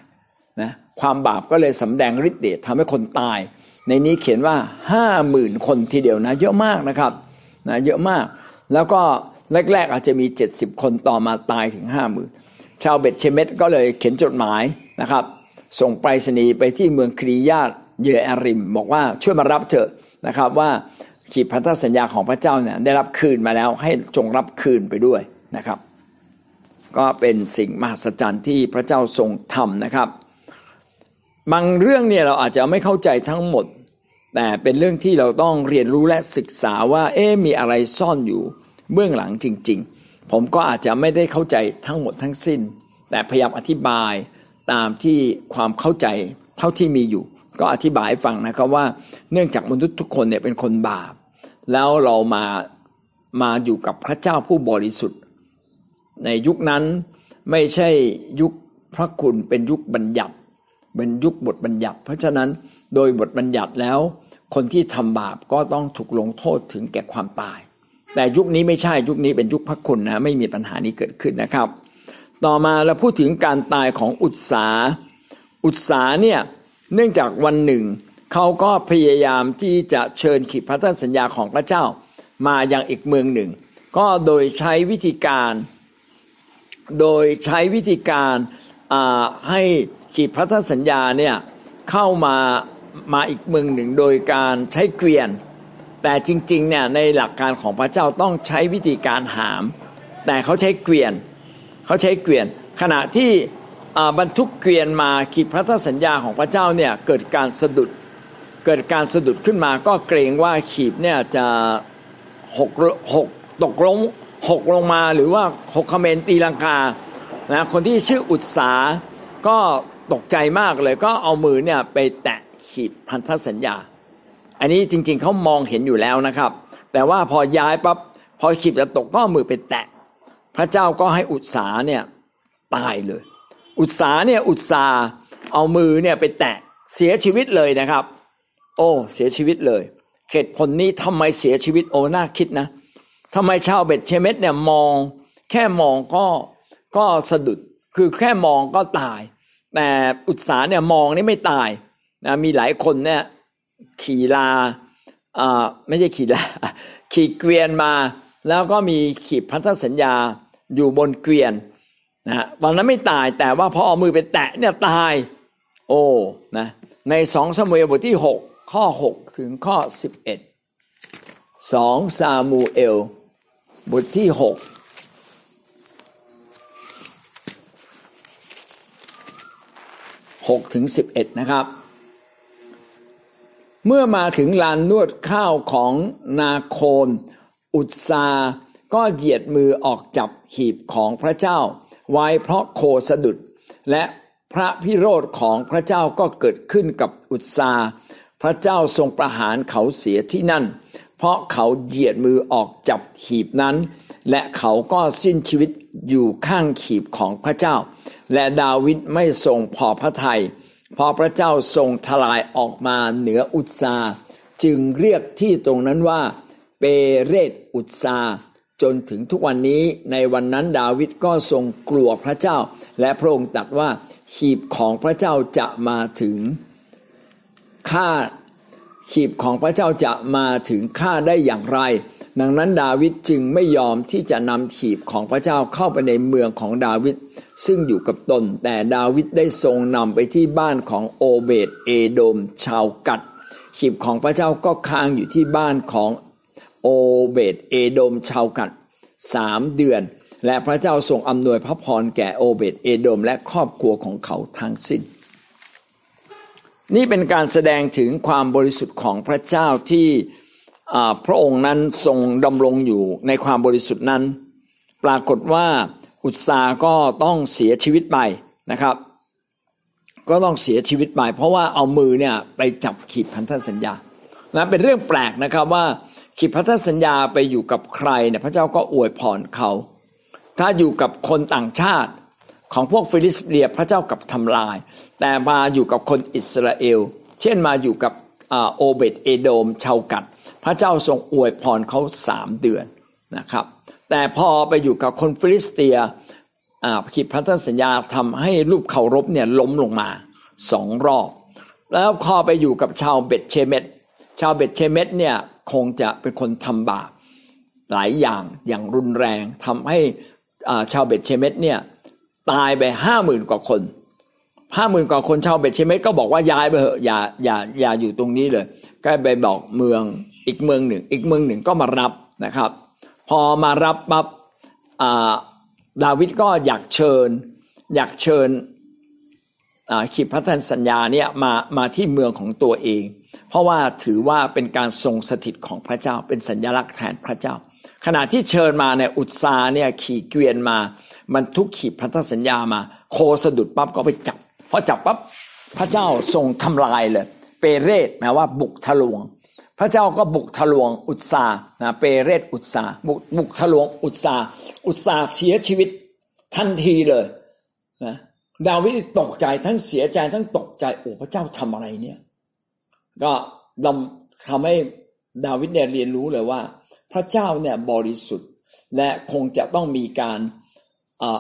นะความบาปก็เลยสำแดงฤทธิ์เดชทำให้คนตาย ในนี้เขียนว่าห้าหมื่นคนทีเดียวนะเยอะมากนะครับนะเยอะมาก แล้วก็แรกๆอาจจะมี 70 คนต่อมาตายถึงห้าหมื่นชาวเบตเชเมตก็เลยเขียนจดหมายนะครับ ส่งไปรษณีย์ไปที่เมืองครียาตเยอาริม บอกว่าช่วยมารับเถอะนะครับว่า ขีดพันธสัญญาของพระเจ้าเนี่ยได้รับคืนมาแล้วให้จงรับคืนไปด้วยนะครับ ก็เป็นสิ่งมหัศจรรย์ที่พระเจ้าทรงทำนะครับ บางเรื่องเนี่ยเราอาจจะไม่เข้าใจทั้งหมด แต่เป็นเรื่องที่เราต้องเรียนรู้และศึกษาว่า เอ๊มีอะไรซ่อนอยู่เบื้องหลังจริง ๆ ผมก็อาจจะไม่ได้เข้าใจทั้งหมดทั้งสิ้น แต่พยายามอธิบายตามที่ความเข้าใจเท่าที่มีอยู่ ก็อธิบายให้ฟังนะครับว่าเนื่องจากมนุษย์ทุกคนเนี่ยเป็นคนบาป แล้วเรามามาอยู่กับพระเจ้าผู้บริสุทธิ์ ในยุคนั้นไม่ใช่ยุคพระคุณเป็นยุคบัญญัติเป็นยุคบทบัญญัติ เพราะฉะนั้นโดยบทบัญญัติแล้ว คนที่ทำบาปก็ต้องถูกลงโทษถึงแก่ความตาย แต่ยุคนี้ไม่ใช่ยุคนี้เป็นยุคพระคุณนะไม่มีปัญหานี้เกิดขึ้นนะครับ ต่อมาเราพูดถึงการตายของอุตสาอุตสาเนี่ยเนื่องจากวันหนึ่ง เขาก็พยายามที่จะเชิญขีดพันธสัญญาของพระเจ้ามายังอีกเมืองหนึ่ง ก็โดยใช้วิธีการ โดยใช้วิธีการให้ขีดพันธสัญญาเนี่ยเข้ามามาอีกเมืองหนึ่ง โดยการใช้เกวียน แต่จริงๆเนี่ยในหลักการของพระเจ้าต้องใช้วิธีการหาม แต่เขาใช้เกวียนเขาใช้เกวียน ขณะที่บรรทุกเกวียนมาขีดพระทสัญญาของพระเจ้าเนี่ยเกิดการสะดุด เกิดการสะดุดขึ้นมาก็เกรงว่าขีดเนี่ยจะหกหกตกลงหกลงมาหรือว่าหกคเมนตีลังกานะคนที่ชื่ออุตสาก็ตกใจมากเลยก็เอามือเนี่ยไปแตะขีดพันธสัญญา อันนี้จริงๆเขามองเห็นอยู่แล้วนะครับ แต่ว่าพอย้ายปั๊บพอขีดจะตกก็มือไปแตะ พระเจ้าก็ให้อุตสาเนี่ยตายเลย อุตสาเนี่ยอุตสาเอามือเนี่ยไปแตะเสียชีวิตเลยนะครับ โอ้ เสียชีวิตเลยเหตุผลนี้ทำไมเสียชีวิตโอ้น่าคิดนะทำไมชาวเบ็ดเชเมตเนี่ยมอง แค่มองก็ก็สะดุดคือแค่มองก็ตาย แต่อุตสาเนี่ยมองนี่ไม่ตายนะมีหลายคนเนี่ยขี่ลาอ่าไม่ใช่ขี่ลา ขี่เกวียนมา แล้วก็มีขีดพันธสัญญาอยู่บนเกวียนนะตอนนั้นไม่ตายแต่ว่าพอเอามือไปแตะเนี่ยตาย โอ้นะในสองสมุยบทที่หก ข้อหกถึงข้อสิบเอ็ดสองซามูเอล บทที่หกหกถึงสิบเอ็ดนะครับ เมื่อมาถึงลานนวดข้าวของนาโคนอุตสาก็เหยียดมือออกจับหีบของพระเจ้า ไว้เพราะโคสะดุด และพระพิโรธของพระเจ้าก็เกิดขึ้นกับอุตสา พระเจ้าทรงประหารเขาเสียที่นั่น เพราะเขาเหยียดมือออกจับขีบนั้น และเขาก็สิ้นชีวิตอยู่ข้างขีบของพระเจ้า และดาวิดไม่ทรงพอพระทยัยพอพระเจ้าทรงทลายออกมาเหนืออุตสาจึงเรียกที่ตรงนั้นว่าเปเรตอุตสาจนถึงทุกวันนี้ในวันนั้นดาวิดก็ทรงกลัวพระเจ้า และพระองค์ตรัสว่าขีบของพระเจ้าจะมาถึง ข้าขีบของพระเจ้าจะมาถึงข้าได้อย่างไร ดังนั้นดาวิดจึงไม่ยอมที่จะนำขีบของพระเจ้าเข้าไปในเมืองของดาวิดซึ่งอยู่กับตน แต่ดาวิดได้ทรงนำไปที่บ้านของโอเบตเอโดมชาวกัด ขีบของพระเจ้าก็ค้างอยู่ที่บ้านของโอเบตเอโดมชาวกัดสามเดือน และพระเจ้าทรงอำนวยพระพรแก่โอเบตเอโดมและครอบครัวของเขาทั้งสิ้น นี่เป็นการแสดงถึงความบริสุทธิ์ของพระเจ้าที่พระองค์นั้นทรงดำรงอยู่ในความบริสุทธิ์นั้น ปรากฏว่าอุตสาก็ต้องเสียชีวิตไปนะครับ ก็ต้องเสียชีวิตไปเพราะว่าเอามือเนี่ยไปจับหีบพันธสัญญานะเป็นเรื่องแปลกนะครับว่าหีบพันธสัญญาไปอยู่กับใครเนี่ยพระเจ้าก็อวยพรเขา ถ้าอยู่กับคนต่างชาติของพวกฟิลิสเตียพระเจ้ากลับทำลาย แต่มาอยู่กับคนอิสราเอล เช่นมาอยู่กับโอเบดเอโดมชาวกัท พระเจ้าทรงอวยพรเขาสามเดือนนะครับ แต่พอไปอยู่กับคนฟิลิสเตียหีบพันธสัญญาทำให้รูปเคารพเนี่ยล้มลงมาสองรอบ แล้วพอไปอยู่กับชาวเบธเชเมชชาวเบธเชเมชเนี่ยคงจะเป็นคนทำบาปหลายอย่างอย่างรุนแรงทำให้ชาวเบธเชเมชเนี่ยตายไปห้าหมื่นกว่าคน ห้าหมื่นกว่าคนชาวเบธเชเมชก็บอกว่าย้ายไปเถอะอย่าอย่าอย่าอยู่ตรงนี้เลย ก็ไปบอกเมืองอีกเมืองหนึ่ง อีกเมืองหนึ่งก็มารับนะครับ พอมารับปั๊บดาวิดก็อยากเชิญ อยากเชิญขีพัฒนสัญญาเนี่ยมามาที่เมืองของตัวเอง เพราะว่าถือว่าเป็นการทรงสถิตของพระเจ้า เป็นสัญลักษณ์แทนพระเจ้า ขณะที่เชิญมาเนี่ยอุตสาเนี่ยขี่เกวียนมา มันทุกขีพันธสัญญามา โคสะดุดปั๊บก็ไปจับ พอจับปั๊บพระเจ้าทรงทำลายเลย เปเรตแปลว่าบุกทะลวง พระเจ้าก็บุกทะลวงอุตสานะเปเรตอุตสาบุกบุกทะลวงอุตสาอุตสาเสียชีวิตทันทีเลยนะดาวิดตกใจทั้งเสียใจทั้งตกใจโอ้พระเจ้าทำอะไรเนี่ย ก็ทำให้ดาวิดเนี่ยเรียนรู้เลยว่า พระเจ้าเนี่ยบริสุทธิ์และคงจะต้องมีการ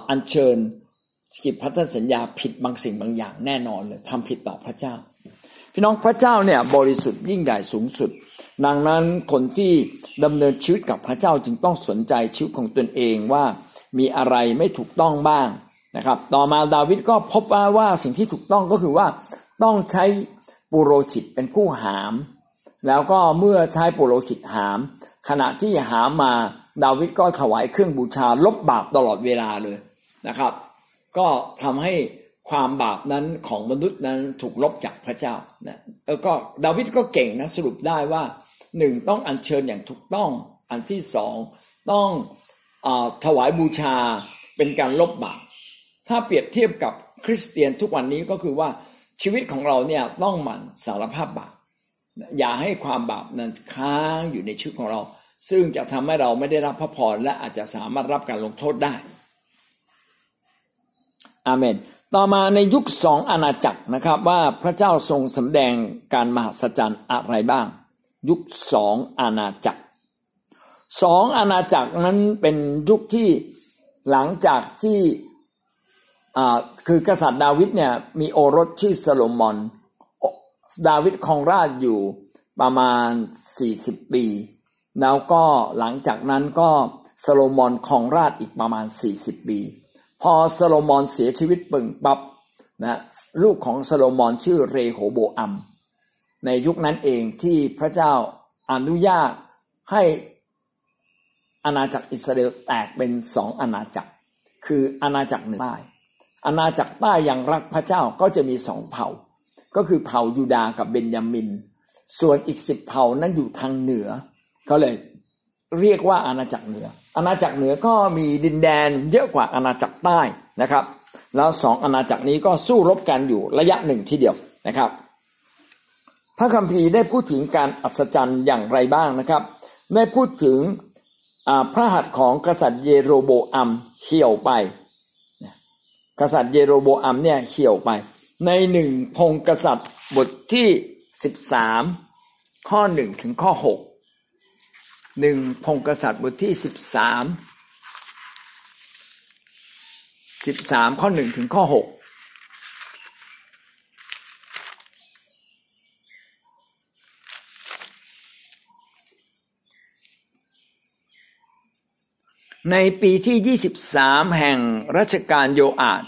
อัญเชิญ กิจพันธสัญญาผิดบางสิ่งบางอย่างแน่นอนเลยทำผิดต่อพระเจ้า พี่น้องพระเจ้าเนี่ยบริสุทธิ์ยิ่งใหญ่สูงสุด ดังนั้นคนที่ดำเนินชีวิตกับพระเจ้าจึงต้องสนใจชีวิตของตนเองว่ามีอะไรไม่ถูกต้องบ้างนะครับ ต่อมาดาวิดก็พบว่าว่าสิ่งที่ถูกต้องก็คือว่าต้องใช้ปุโรหิตเป็นผู้หาม แล้วก็เมื่อใช้ปุโรหิตหาม ขณะที่หามมาดาวิดก็ถวายเครื่องบูชาลบบาปตลอดเวลาเลยนะครับ ก็ทำให้ความบาปนั้นของมนุษย์นั้นถูกลบจากพระเจ้านะแล้วก็ดาวิดก็เก่งนะสรุปได้ว่าหนึ่งต้องอัญเชิญอย่างถูกต้องอันที่สองต้องอถวายบูชาเป็นการลบบาปถ้าเปรียบเทียบกับคริสเตียนทุกวันนี้ก็คือว่าชีวิตของเราเนี่ยต้องหมั่นสารภาพบาปอย่าให้ความบาปนั้นค้างอยู่ในชีวิตของเรา ซึ่งจะทำให้เราไม่ได้รับพระพรและอาจจะสามารถรับการลงโทษได้ อาเมนต่อมาในยุคสองอาณาจักรนะครับว่าพระเจ้าทรงสำแดงการมหัศจรรย์อะไรบ้าง ยุคสองอาณาจักรสองอาณาจักรนั้นเป็นยุคที่หลังจากที่คือกษัตริย์ดาวิดเนี่ยมีโอรสชื่อซาโลมอน ดาวิดครองราชอยู่ประมาณ 40 ปี แล้วก็หลังจากนั้นก็ซาโลมอนครองราชอีกประมาณ 40 ปี พอซาโลมอนเสียชีวิตปึงปับนะลูกของซาโลมอนชื่อเรโฮโบอัม ในยุคนั้นเองที่พระเจ้าอนุญาตให้อาณาจักรอิสราเอลแตกเป็นสองอาณาจักร คืออาณาจักรเหนือใต้อาณาจักรใต้อยังรักพระเจ้าก็จะมีสองเผ่า ก็คือเผ่ายูดากับเบนยามิน ส่วนอีกสิบเผ่านั้นอยู่ทางเหนือ ก็เลย เรียกว่าอาณาจักรเหนือ อาณาจักรเหนือก็มีดินแดนเยอะกว่าอาณาจักรใต้นะครับ แล้วสองอาณาจักรนี้ก็สู้รบกันอยู่ระยะหนึ่งทีเดียวนะครับ พระคัมภีร์ได้พูดถึงการอัศจรรย์อย่างไรบ้างนะครับ ได้พูดถึงพระหัตถ์ของกษัตริย์เยโรโบอัมเขี่ยวไป กษัตริย์เยโรโบอัมเนี่ยเขี่ยวไป ในหนึ่งพงกษัตริย์บทที่สิบสามข้อหนึ่งถึงข้อหก หนึ่งพงกษัตริย์บทที่สิบสามสิบสามข้อหนึ่งถึงข้อหกในปีที่ 23 แห่งรัชกาลโยอาด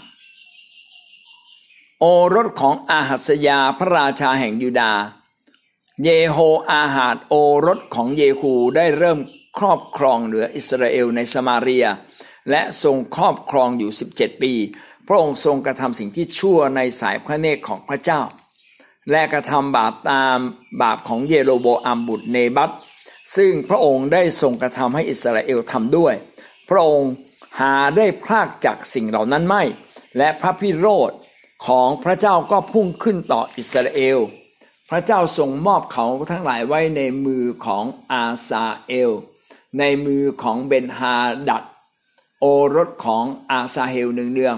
โอรสของอาหัสยาพระราชาแห่งยูดา เยโฮอาหาดโอรสของเยฮูได้เริ่มครอบครองเหนืออิสราเอลในสมาเรีย และทรงครอบครองอยู่ 17 ปี พระองค์ทรงกระทำสิ่งที่ชั่วในสายพระเนตรของพระเจ้า และกระทำบาปตามบาปของเยโรโบอัมบุตรเนบัตซึ่งพระองค์ได้ทรงกระทำให้อิสราเอลทำด้วย พระองค์หาได้พลากจากสิ่งเหล่านั้นไม่ และพระพิโรธของพระเจ้าก็พุ่งขึ้นต่ออิสราเอล ระเจ้าทรงมอบเขาทั้งหลายไว้ในมือของอาซาเอล ในมือของเบนฮาดัดโอรสของอาซาเฮลหนึ่งเนือง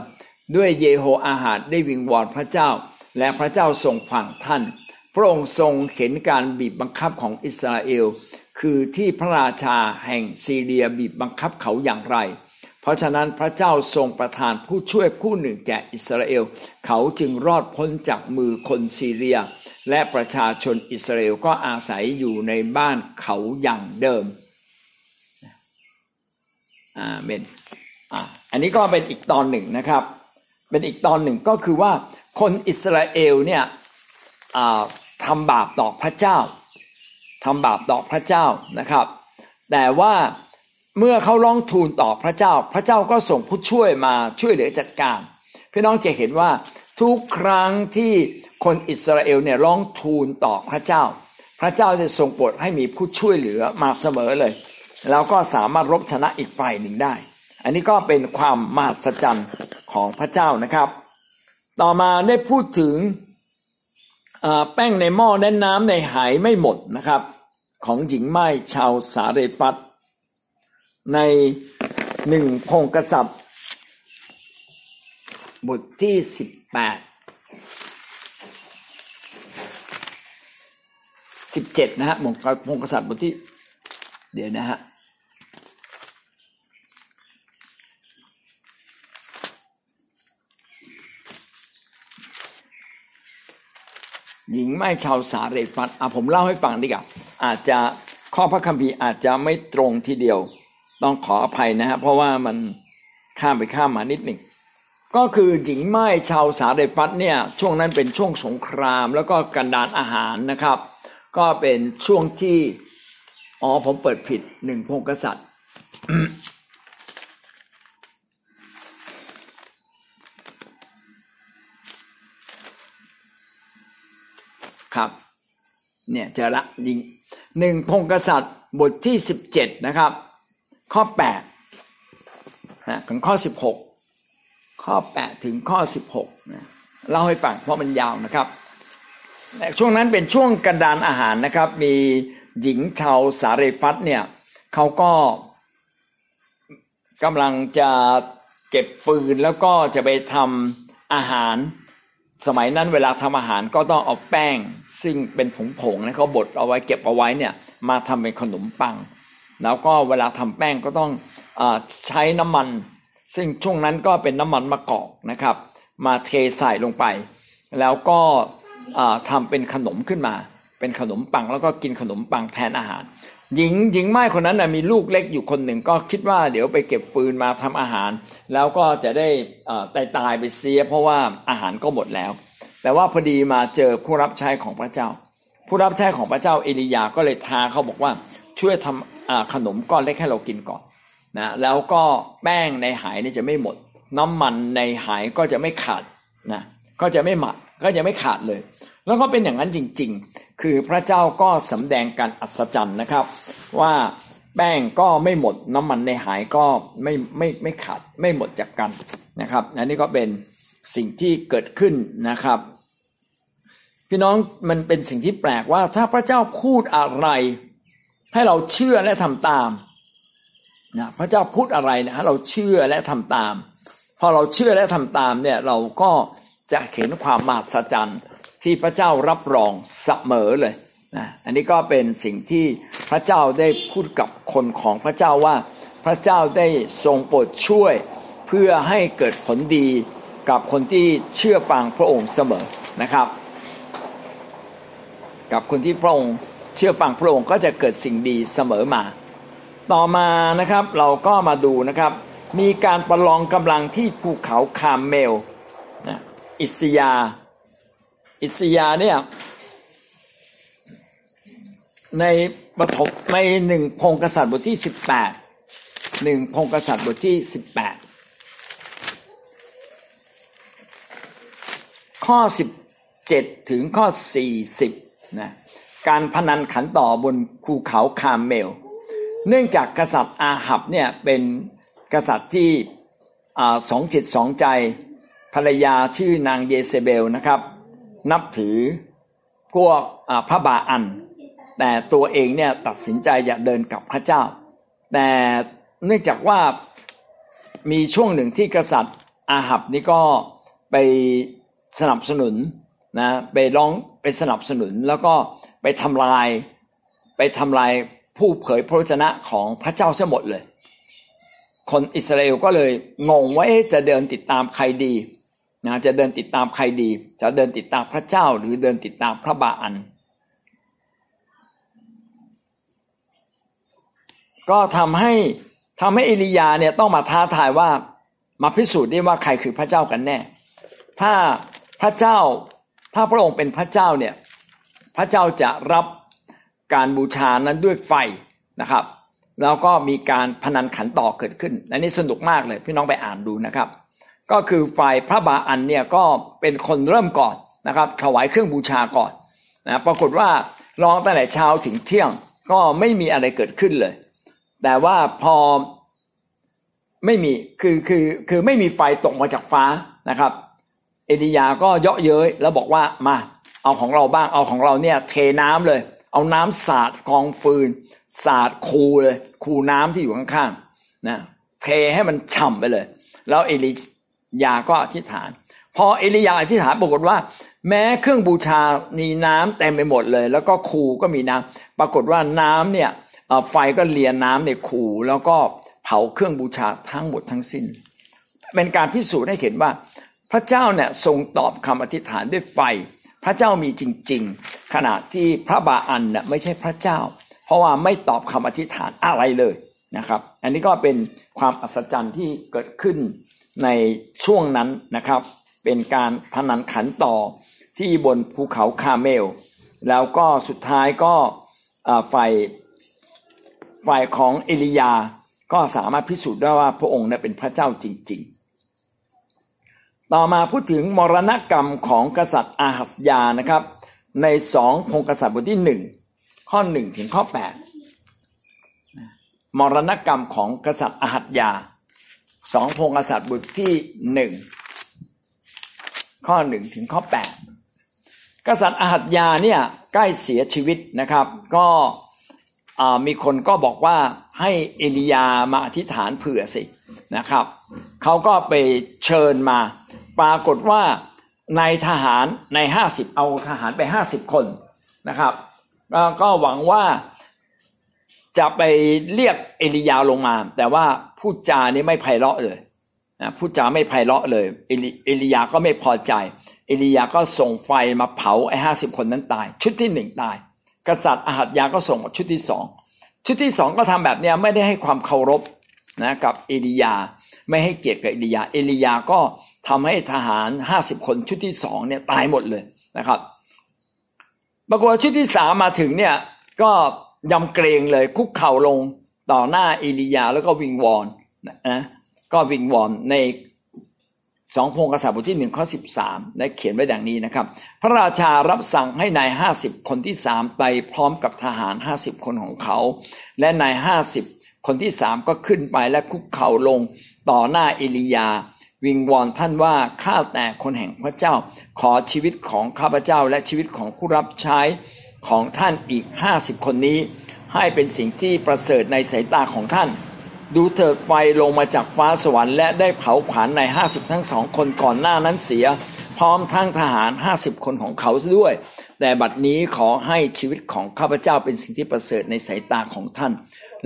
ด้วยเยโฮอาหาดได้วิงวอนพระเจ้า และพระเจ้าทรงฟังท่าน พระองค์ทรงเห็นการบีบบังคับของอิสราเอล คือที่พระราชาแห่งซีเรียบีบบังคับเขาอย่างไร เพราะฉะนั้นพระเจ้าทรงประทานผู้ช่วยผู้หนึ่งแก่อิสราเอล เขาจึงรอดพ้นจากมือคนซีเรีย และประชาชนอิสราเอลก็อาศัยอยู่ในบ้านเขาอย่างเดิมอาเมนอ่าอันนี้ก็เป็นอีกตอนหนึ่งนะครับ เป็นอีกตอนหนึ่งก็คือว่าคนอิสราเอลเนี่ยทำบาปต่อพระเจ้าทำบาปต่อพระเจ้านะครับ แต่ว่าเมื่อเขาร้องทูลต่อพระเจ้า พระเจ้าก็ส่งผู้ช่วยมาช่วยเหลือจัดการ พี่น้องจะเห็นว่าทุกครั้งที่ คนอิสราเอลเนี่ยร้องทูลต่อพระเจ้า พระเจ้าจะทรงโปรดให้มีผู้ช่วยเหลือมาเสมอเลย แล้วก็สามารถรบชนะอีกฝ่ายหนึ่งได้ อันนี้ก็เป็นความมหัศจรรย์ของพระเจ้านะครับ ต่อมาได้พูดถึงแป้งในหม้อแน่นน้ำในหายไม่หมดนะครับ ของหญิงไม้ชาวสาเรปัตในหนึ่งพงกษัตริย์บทที่สิบแปด สิบเจ็ดนะฮะพงกษัตริย์บทที่ เดี๋ยวนะฮะหญิงไม่ชาวสาเรฟัดอะผมเล่าให้ฟังดีกว่าอาจจะข้อพระคัมภีร์อาจจะไม่ตรงทีเดียว ต้องขออภัยนะฮะเพราะว่ามันข้ามไปข้ามมานิดหนึ่งก็คือหญิงไม้ชาวสาเดฟัตเนี่ยช่วงนั้นเป็นช่วงสงคราม แล้วก็กันดานอาหารนะครับ ก็เป็นช่วงที่อ๋อผมเปิดผิดหนึ่งพงกษัตริย์ ครับ เนี่ยเจอละยิงหนึ่งพงกษัตริย์บทที่สิบเจ็ดนะครับ ข้อแปดนะถึงข้อสิบหกข้อแปดถึงข้อสิบหกนะเล่าให้ฟังเพราะมันยาวนะครับ ช่วงนั้นเป็นช่วงกันดานอาหารนะครับ มีหญิงชาวสาเรฟัตเนี่ยเขาก็กำลังจะเก็บฟืนแล้วก็จะไปทำอาหาร สมัยนั้นเวลาทำอาหารก็ต้องเอาแป้ง ซึ่งเป็นผงๆนะเขาบดเอาไว้เก็บเอาไว้เนี่ยมาทำเป็นขนมปัง แล้วก็เวลาทำแป้งก็ต้องอใช้น้ำมัน ซึ่งช่วงนั้นก็เป็นน้ำมันมะกอกนะครับ มาเทใส่ลงไป แล้วก็ ทำเป็นขนมขึ้นมา เป็นขนมปังแล้วก็กินขนมปังแทนอาหาร หญิงหญิงไม้คนนั้นนะมีลูกเล็กอยู่คนหนึ่งก็คิดว่าเดี๋ยวไปเก็บฟืนมาทำอาหาร แล้วก็จะได้ตายตายไปเสีย เพราะว่าอาหารก็หมดแล้ว แต่ว่าพอดีมาเจอผู้รับใช้ของพระเจ้า ผู้รับใช้ของพระเจ้าเอลียาก็เลยท้าเขาบอกว่าช่วยทำขนมก้อนเล็กให้เรากินก่อนนะแล้วก็แป้งในหายนี่จะไม่หมด น้ำมันในหายก็จะไม่ขาดนะ ก็จะไม่หมักก็จะไม่ขาดเลย แล้วก็เป็นอย่างนั้นจริงๆ คือพระเจ้าก็สำแดงการอัศจรรย์นะครับ ว่าแป้งก็ไม่หมดน้ำมันในหายก็ไม่ไม่ไม่ขาดไม่หมดจากกันนะครับอันนี้ก็เป็นสิ่งที่เกิดขึ้นนะครับพี่น้องมันเป็นสิ่งที่แปลกว่าถ้าพระเจ้าพูดอะไร ให้เราเชื่อและทำตามนะพระเจ้าพูดอะไรนะเราเชื่อและทำตาม พอเราเชื่อและทำตามเนี่ยเราก็ จะเห็นความมหัศจรรย์ที่พระเจ้ารับรองเสมอเลยนะอันนี้ก็เป็นสิ่งที่พระเจ้าได้พูดกับคนของพระเจ้าว่า พระเจ้าได้ทรงโปรดช่วย เพื่อให้เกิดผลดีกับคนที่เชื่อฟังพระองค์เสมอนะครับ กับคนที่พระองค์เชื่อฟังพระองค์ก็จะเกิดสิ่งดีเสมอมา ต่อมานะครับเราก็มาดูนะครับ มีการประลองกำลังที่ภูเขาคามเมลนะ อิสยา อิสยาเนี่ยในปฐมในหนึ่งพงกษัตริย์บทที่สิบแปดหนึ่งพงกษัตริย์บทที่สิบแปดข้อสิบเจ็ดถึงข้อสี่สิบนะการพนันขันต่อบนภูเขาคามเมล เนื่องจากกษัตริย์อาหับเนี่ยเป็นกษัตริย์ที่สองจิตสองใจ ภรรยาชื่อนางเยเซเบลนะครับ นับถือพวกพระบาอัน แต่ตัวเองเนี่ยตัดสินใจอยากเดินกับพระเจ้า แต่เนื่องจากว่ามีช่วงหนึ่งที่กษัตริย์อาหับนี่ก็ไปสนับสนุนนะไปร้องไปสนับสนุนแล้วก็ไปทำลายไปทำลายผู้เผยพระวจนะของพระเจ้าเสียหมดเลย คนอิสราเอลก็เลยงงว่าจะเดินติดตามใครดี นะจะเดินติดตามใครดี จะเดินติดตามพระเจ้าหรือเดินติดตามพระบาอัน ก็ทำให้ทำให้เอลียาเนี่ยต้องมาท้าทายว่ามาพิสูจน์ได้ว่าใครคือพระเจ้ากันแน่ ถ้าพระเจ้าถ้าพระองค์เป็นพระเจ้าเนี่ยพระเจ้าจะรับการบูชานั้นด้วยไฟนะครับ แล้วก็มีการพนันขันต่อเกิดขึ้น อันนี้สนุกมากเลยพี่น้องไปอ่านดูนะครับ ก็คือฝ่ายพระบาอันเนี่ยก็เป็นคนเริ่มก่อนนะครับถวายเครื่องบูชาก่อนนะปรากฏว่าร้องตั้งแต่เช้าถึงเที่ยงก็ไม่มีอะไรเกิดขึ้นเลย แต่ว่าพอไม่มีคือคือคือไม่มีไฟตกมาจากฟ้านะครับ เอดียาก็เยาะเย้ยแล้วบอกว่ามาเอาของเราบ้างเอาของเราเนี่ยเทน้ำเลย เอาน้ำสาดกองฟืนสาดคูเลยคูน้ำที่อยู่ข้างๆนะเทให้มันฉ่าไปเลย แล้วเอลี ยาก็อธิษฐาน พอเอลียาอธิษฐานปรากฏว่า แม้เครื่องบูชามีน้ำเต็มไปหมดเลย แล้วก็คูก็มีน้ำปรากฏว่าน้ำเนี่ยไฟก็เลียน้ำในคูแล้วก็เผาเครื่องบูชาทั้งหมดทั้งสิ้น เป็นการพิสูจน์ให้เห็นว่า พระเจ้าเนี่ยทรงตอบคำอธิษฐานด้วยไฟ พระเจ้ามีจริง ๆ ขณะที่พระบาอันเนี่ยไม่ใช่พระเจ้า เพราะว่าไม่ตอบคำอธิษฐานอะไรเลยนะครับ อันนี้ก็เป็นความอัศจรรย์ที่เกิดขึ้น ในช่วงนั้นนะครับ เป็นการพนันขันต่อที่บนภูเขาคาเมล แล้วก็สุดท้ายก็ฝ่ายฝ่ายของเอลียาก็สามารถพิสูจน์ได้ว่าพระองค์นั้นเป็นพระเจ้าจริง ๆ ต่อมาพูดถึงมรณกรรมของกษัตริย์อาหัสยานะครับ ในสองพงกษัตริย์บทที่หนึ่งข้อหนึ่งถึงข้อแปดมรณกรรมของกษัตริย์อาหัสยา สองพงกษัตริย์บทที่หนึ่งข้อหนึ่งถึงข้อแปดกษัตริย์อาหัตยาเนี่ยใกล้เสียชีวิตนะครับ ก็มีคนก็บอกว่าให้เอลียามาอธิษฐานเผื่อสินะครับเขาก็ไปเชิญมา ปรากฏว่าในทหารในห้าสิบเอาทหารไปห้าสิบคนนะครับก็หวังว่า จะไปเรียกเอลียาลงมา แต่ว่าพูดจานี้ไม่ไพเราะเลยนะพูดจาไม่ไพเราะเลยเอลียาก็ไม่พอใจ เอลียาก็ส่งไฟมาเผาไอ้ห้าสิบคนนั้นตาย ชุดที่หนึ่งตาย กษัตริย์อาหัตยาก็ส่งชุดที่สองชุดที่สองก็ทำแบบเนี้ยไม่ได้ให้ความเคารพนะกับเอลียาไม่ให้เกียรติกับเอลียา เอลียาก็ทำให้ทหารห้าสิบคนชุดที่สองเนี่ยตายหมดเลยนะครับปรากฏชุดที่สามมาถึงเนี่ยก็ ยำเกรงเลยคุกเข่าลงต่อหน้าเอลียาแล้วก็วิงวอนนะก็วิงวอนในสองพงกษัตริย์บทที่หนึ่งข้อสิบสามได้เขียนไว้ดังนี้นะครับ พระราชารับสั่งให้นายห้าสิบคนที่สามไปพร้อมกับทหารห้าสิบคนของเขา และนายห้าสิบคนที่สามก็ขึ้นไปและคุกเข่าลงต่อหน้าเอลียา วิงวอนท่านว่าข้าแต่คนแห่งพระเจ้า ขอชีวิตของข้าพเจ้าและชีวิตของผู้รับใช้ ของท่านอีกห้าสิบคนนี้ ให้เป็นสิ่งที่ประเสริฐในสายตาของท่าน ดูเถิดไฟลงมาจากฟ้าสวรรค์และได้เผาขวานในห้าสิบทั้งสองคนก่อนหน้านั้นเสีย พร้อมทั้งทหารห้าสิบคนของเขาด้วย แต่บัดนี้ขอให้ชีวิตของข้าพเจ้าเป็นสิ่งที่ประเสริฐในสายตาของท่าน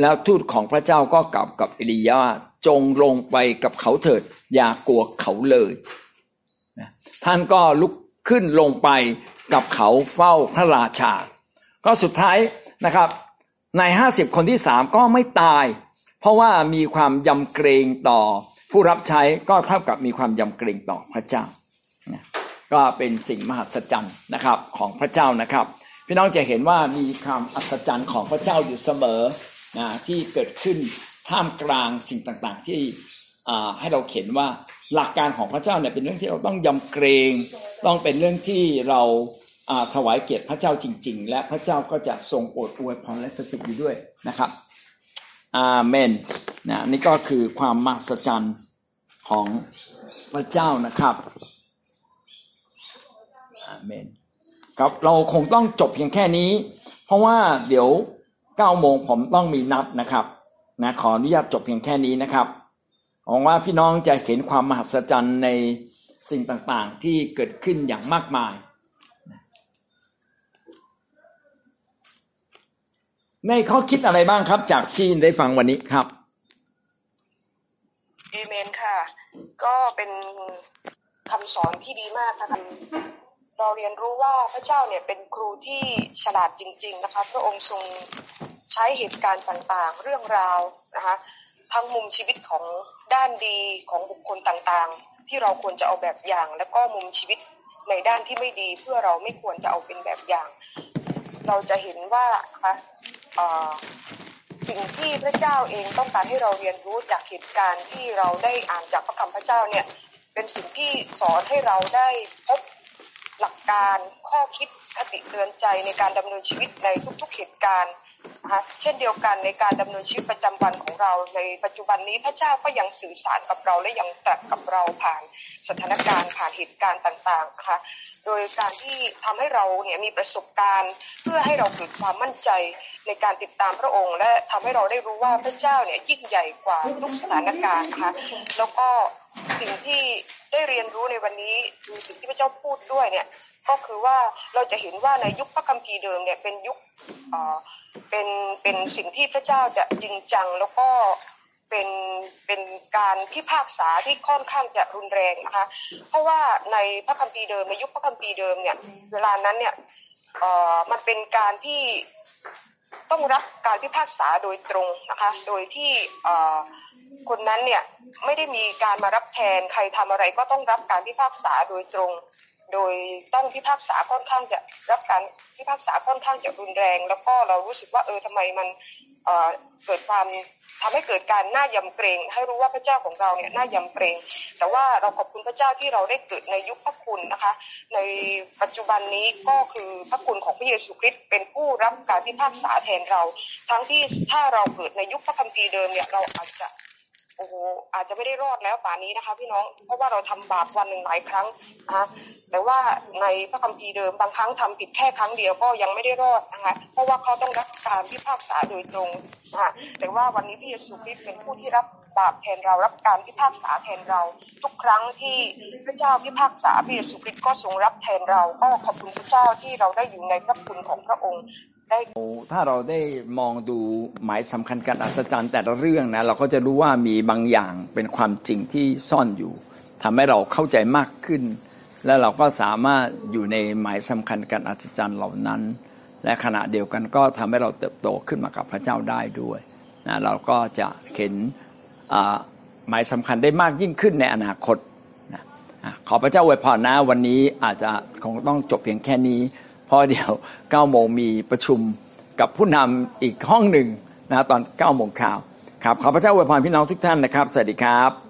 แล้วทูตของพระเจ้าก็กลับกับเอลียาจงลงไปกับเขาเถิด อย่ากลัวเขาเลยท่านก็ลุกขึ้นลงไป กับเขาเฝ้าพระราชา ก็สุดท้ายนะครับ ในห้าสิบคนที่สามก็ไม่ตาย เพราะว่ามีความยำเกรงต่อ ผู้รับใช้ก็เท่ากับมีความยำเกรงต่อพระเจ้า ก็เป็นสิ่งมหัศจรรย์นะครับของพระเจ้านะครับ พี่น้องจะเห็นว่ามีความอัศจรรย์ของพระเจ้าอยู่เสมอนะที่เกิดขึ้นท่ามกลางสิ่งต่างๆ ที่ให้เราเห็นว่าหลักการของพระเจ้าเนี่ยเป็นเรื่องที่เราต้องยำเกรง ต้องเป็นเรื่องที่เรา ถวายเกียรติพระเจ้าจริง ๆ และพระเจ้าก็จะทรงโปรดอวยพรและสถิตอยู่ด้วยนะครับอาเมนนะนี่ก็คือความมหัศจรรย์ของพระเจ้านะครับอาเมนครับเราคงต้องจบเพียงแค่นี้ เพราะว่าเดี๋ยวเก้าโมงผมต้องมีนัดนะครับนะขออนุญาตจบเพียงแค่นี้นะครับหวังว่าพี่น้องจะเห็นความมหัศจรรย์ในสิ่งต่างๆ ที่เกิดขึ้นอย่างมากมาย ในข้อคิดอะไรบ้างครับจากที่ได้ฟังวันนี้ครับเอเมนค่ะ ก็เป็นคำสอนที่ดีมากนะคะเราเรียนรู้ว่าพระเจ้าเนี่ยเป็นครูที่ฉลาดจริง ๆ นะคะ พระองค์ทรงใช้เหตุการณ์ต่างๆ เรื่องราวนะคะทั้งมุมชีวิตของด้านดีของบุคคลต่างๆ ที่เราควรจะเอาแบบอย่าง แล้วก็มุมชีวิตในด้านที่ไม่ดี เพื่อเราไม่ควรจะเอาเป็นแบบอย่าง เราจะเห็นว่าคะ สิ่งที่พระเจ้าเองต้องการให้เราเรียนรู้จากเหตุการณ์ที่เราได้อ่านจากพระคำพระเจ้าเนี่ยเป็นสิ่งที่สอนให้เราได้พบหลักการข้อคิดคติเตือนใจในการดำเนินชีวิตในทุกๆเหตุการณ์นะคะเช่นเดียวกันในการดำเนินชีวิตประจำวันของเราในปัจจุบันนี้พระเจ้าก็ยังสื่อสารกับเราและยังตรัสกับเราผ่านสถานการณ์ผ่านเหตุการณ์ต่างๆนะคะโดยการที่ทำให้เราเนี่ยมีประสบการณ์ เพื่อให้เราเกิดความมั่นใจ ในการติดตามพระองค์ และทำให้เราได้รู้ว่าพระเจ้าเนี่ยยิ่งใหญ่กว่าทุกสถานการณ์นะคะแล้วก็สิ่งที่ได้เรียนรู้ในวันนี้คือสิ่งที่พระเจ้าพูดด้วยเนี่ยก็คือว่าเราจะเห็นว่าในยุคพระคัมภีร์เดิมเนี่ยเป็นยุคเป็นเป็นสิ่งที่พระเจ้าจะจริงจังแล้วก็เป็นเป็นการพิพากษาที่ค่อนข้างจะรุนแรงนะคะเพราะว่าในพระคัมภีร์เดิมในยุคพระคัมภีร์เดิมเนี่ยเวลานั้นเนี่ยเอ่อมันเป็นการที่ ต้องรับการพิพากษาโดยตรงนะคะ โดยที่คนนั้นเนี่ยไม่ได้มีการมารับแทนใครทำอะไรก็ต้องรับการพิพากษาโดยตรง โดยต้องพิพากษาค่อนข้างจะรับการพิพากษาค่อนข้างจะรุนแรง แล้วก็เรารู้สึกว่าเออทำไมมันเกิดความทำให้เกิดการน่ายำเกรง ให้รู้ว่าพระเจ้าของเราเนี่ยน่ายำเกรง แต่ว่าเราขอบคุณพระเจ้าที่เราได้เกิดในยุคพระคุณนะคะ ในปัจจุบันนี้ก็คือพระคุณของพระเยซูคริสต์เป็นผู้รับการพิพากษาแทนเรา ทั้งที่ถ้าเราเกิดในยุคพระคัมภีร์เดิมเนี่ยเราอาจจะโอ้โหอาจจะไม่ได้รอดแล้วป่านนี้นะคะ พี่น้องเพราะว่าเราทำบาปวันหนึ่งหลายครั้งนะคะแต่ว่าในพระคัมภีร์เดิมบางครั้งทำผิดแค่ครั้งเดียวก็ยังไม่ได้รอดนะคะเพราะว่าเขาต้องรับการพิพากษาโดยตรงนะคะแต่ว่าวันนี้พระเยซูคริสต์เป็นผู้ที่รับ บาปแทนเรารับการพิพากษาแทนเรา ทุกครั้งที่พระเจ้าพิพากษาพระเยซูคริสต์ก็ทรงรับแทนเรา ก็ขอบคุณพระเจ้าที่เราได้อยู่ในพระคุณของพระองค์ได้ถ้าเราได้มองดูหมายสำคัญการอัศจรรย์แต่ละเรื่องนะเราก็จะรู้ว่ามีบางอย่างเป็นความจริงที่ซ่อนอยู่ทำให้เราเข้าใจมากขึ้น และเราก็สามารถอยู่ในหมายสำคัญการอัศจรรย์เหล่านั้น และขณะเดียวกันก็ทำให้เราเติบโตขึ้นมากับพระเจ้าได้ด้วยนะเราก็จะเห็น หมายสำคัญได้มากยิ่งขึ้นในอนาคตนะขอพระเจ้าอวยพรนะวันนี้อาจจะคงต้องจบเพียงแค่นี้พราะเดี๋ยว9โมงมีประชุมกับผู้นำอีกห้องหนึ่งนะตอน9โมงข่าวครับขอพระเจ้าอวยพรพี่น้องทุกท่านนะครับ สวัสดีครับ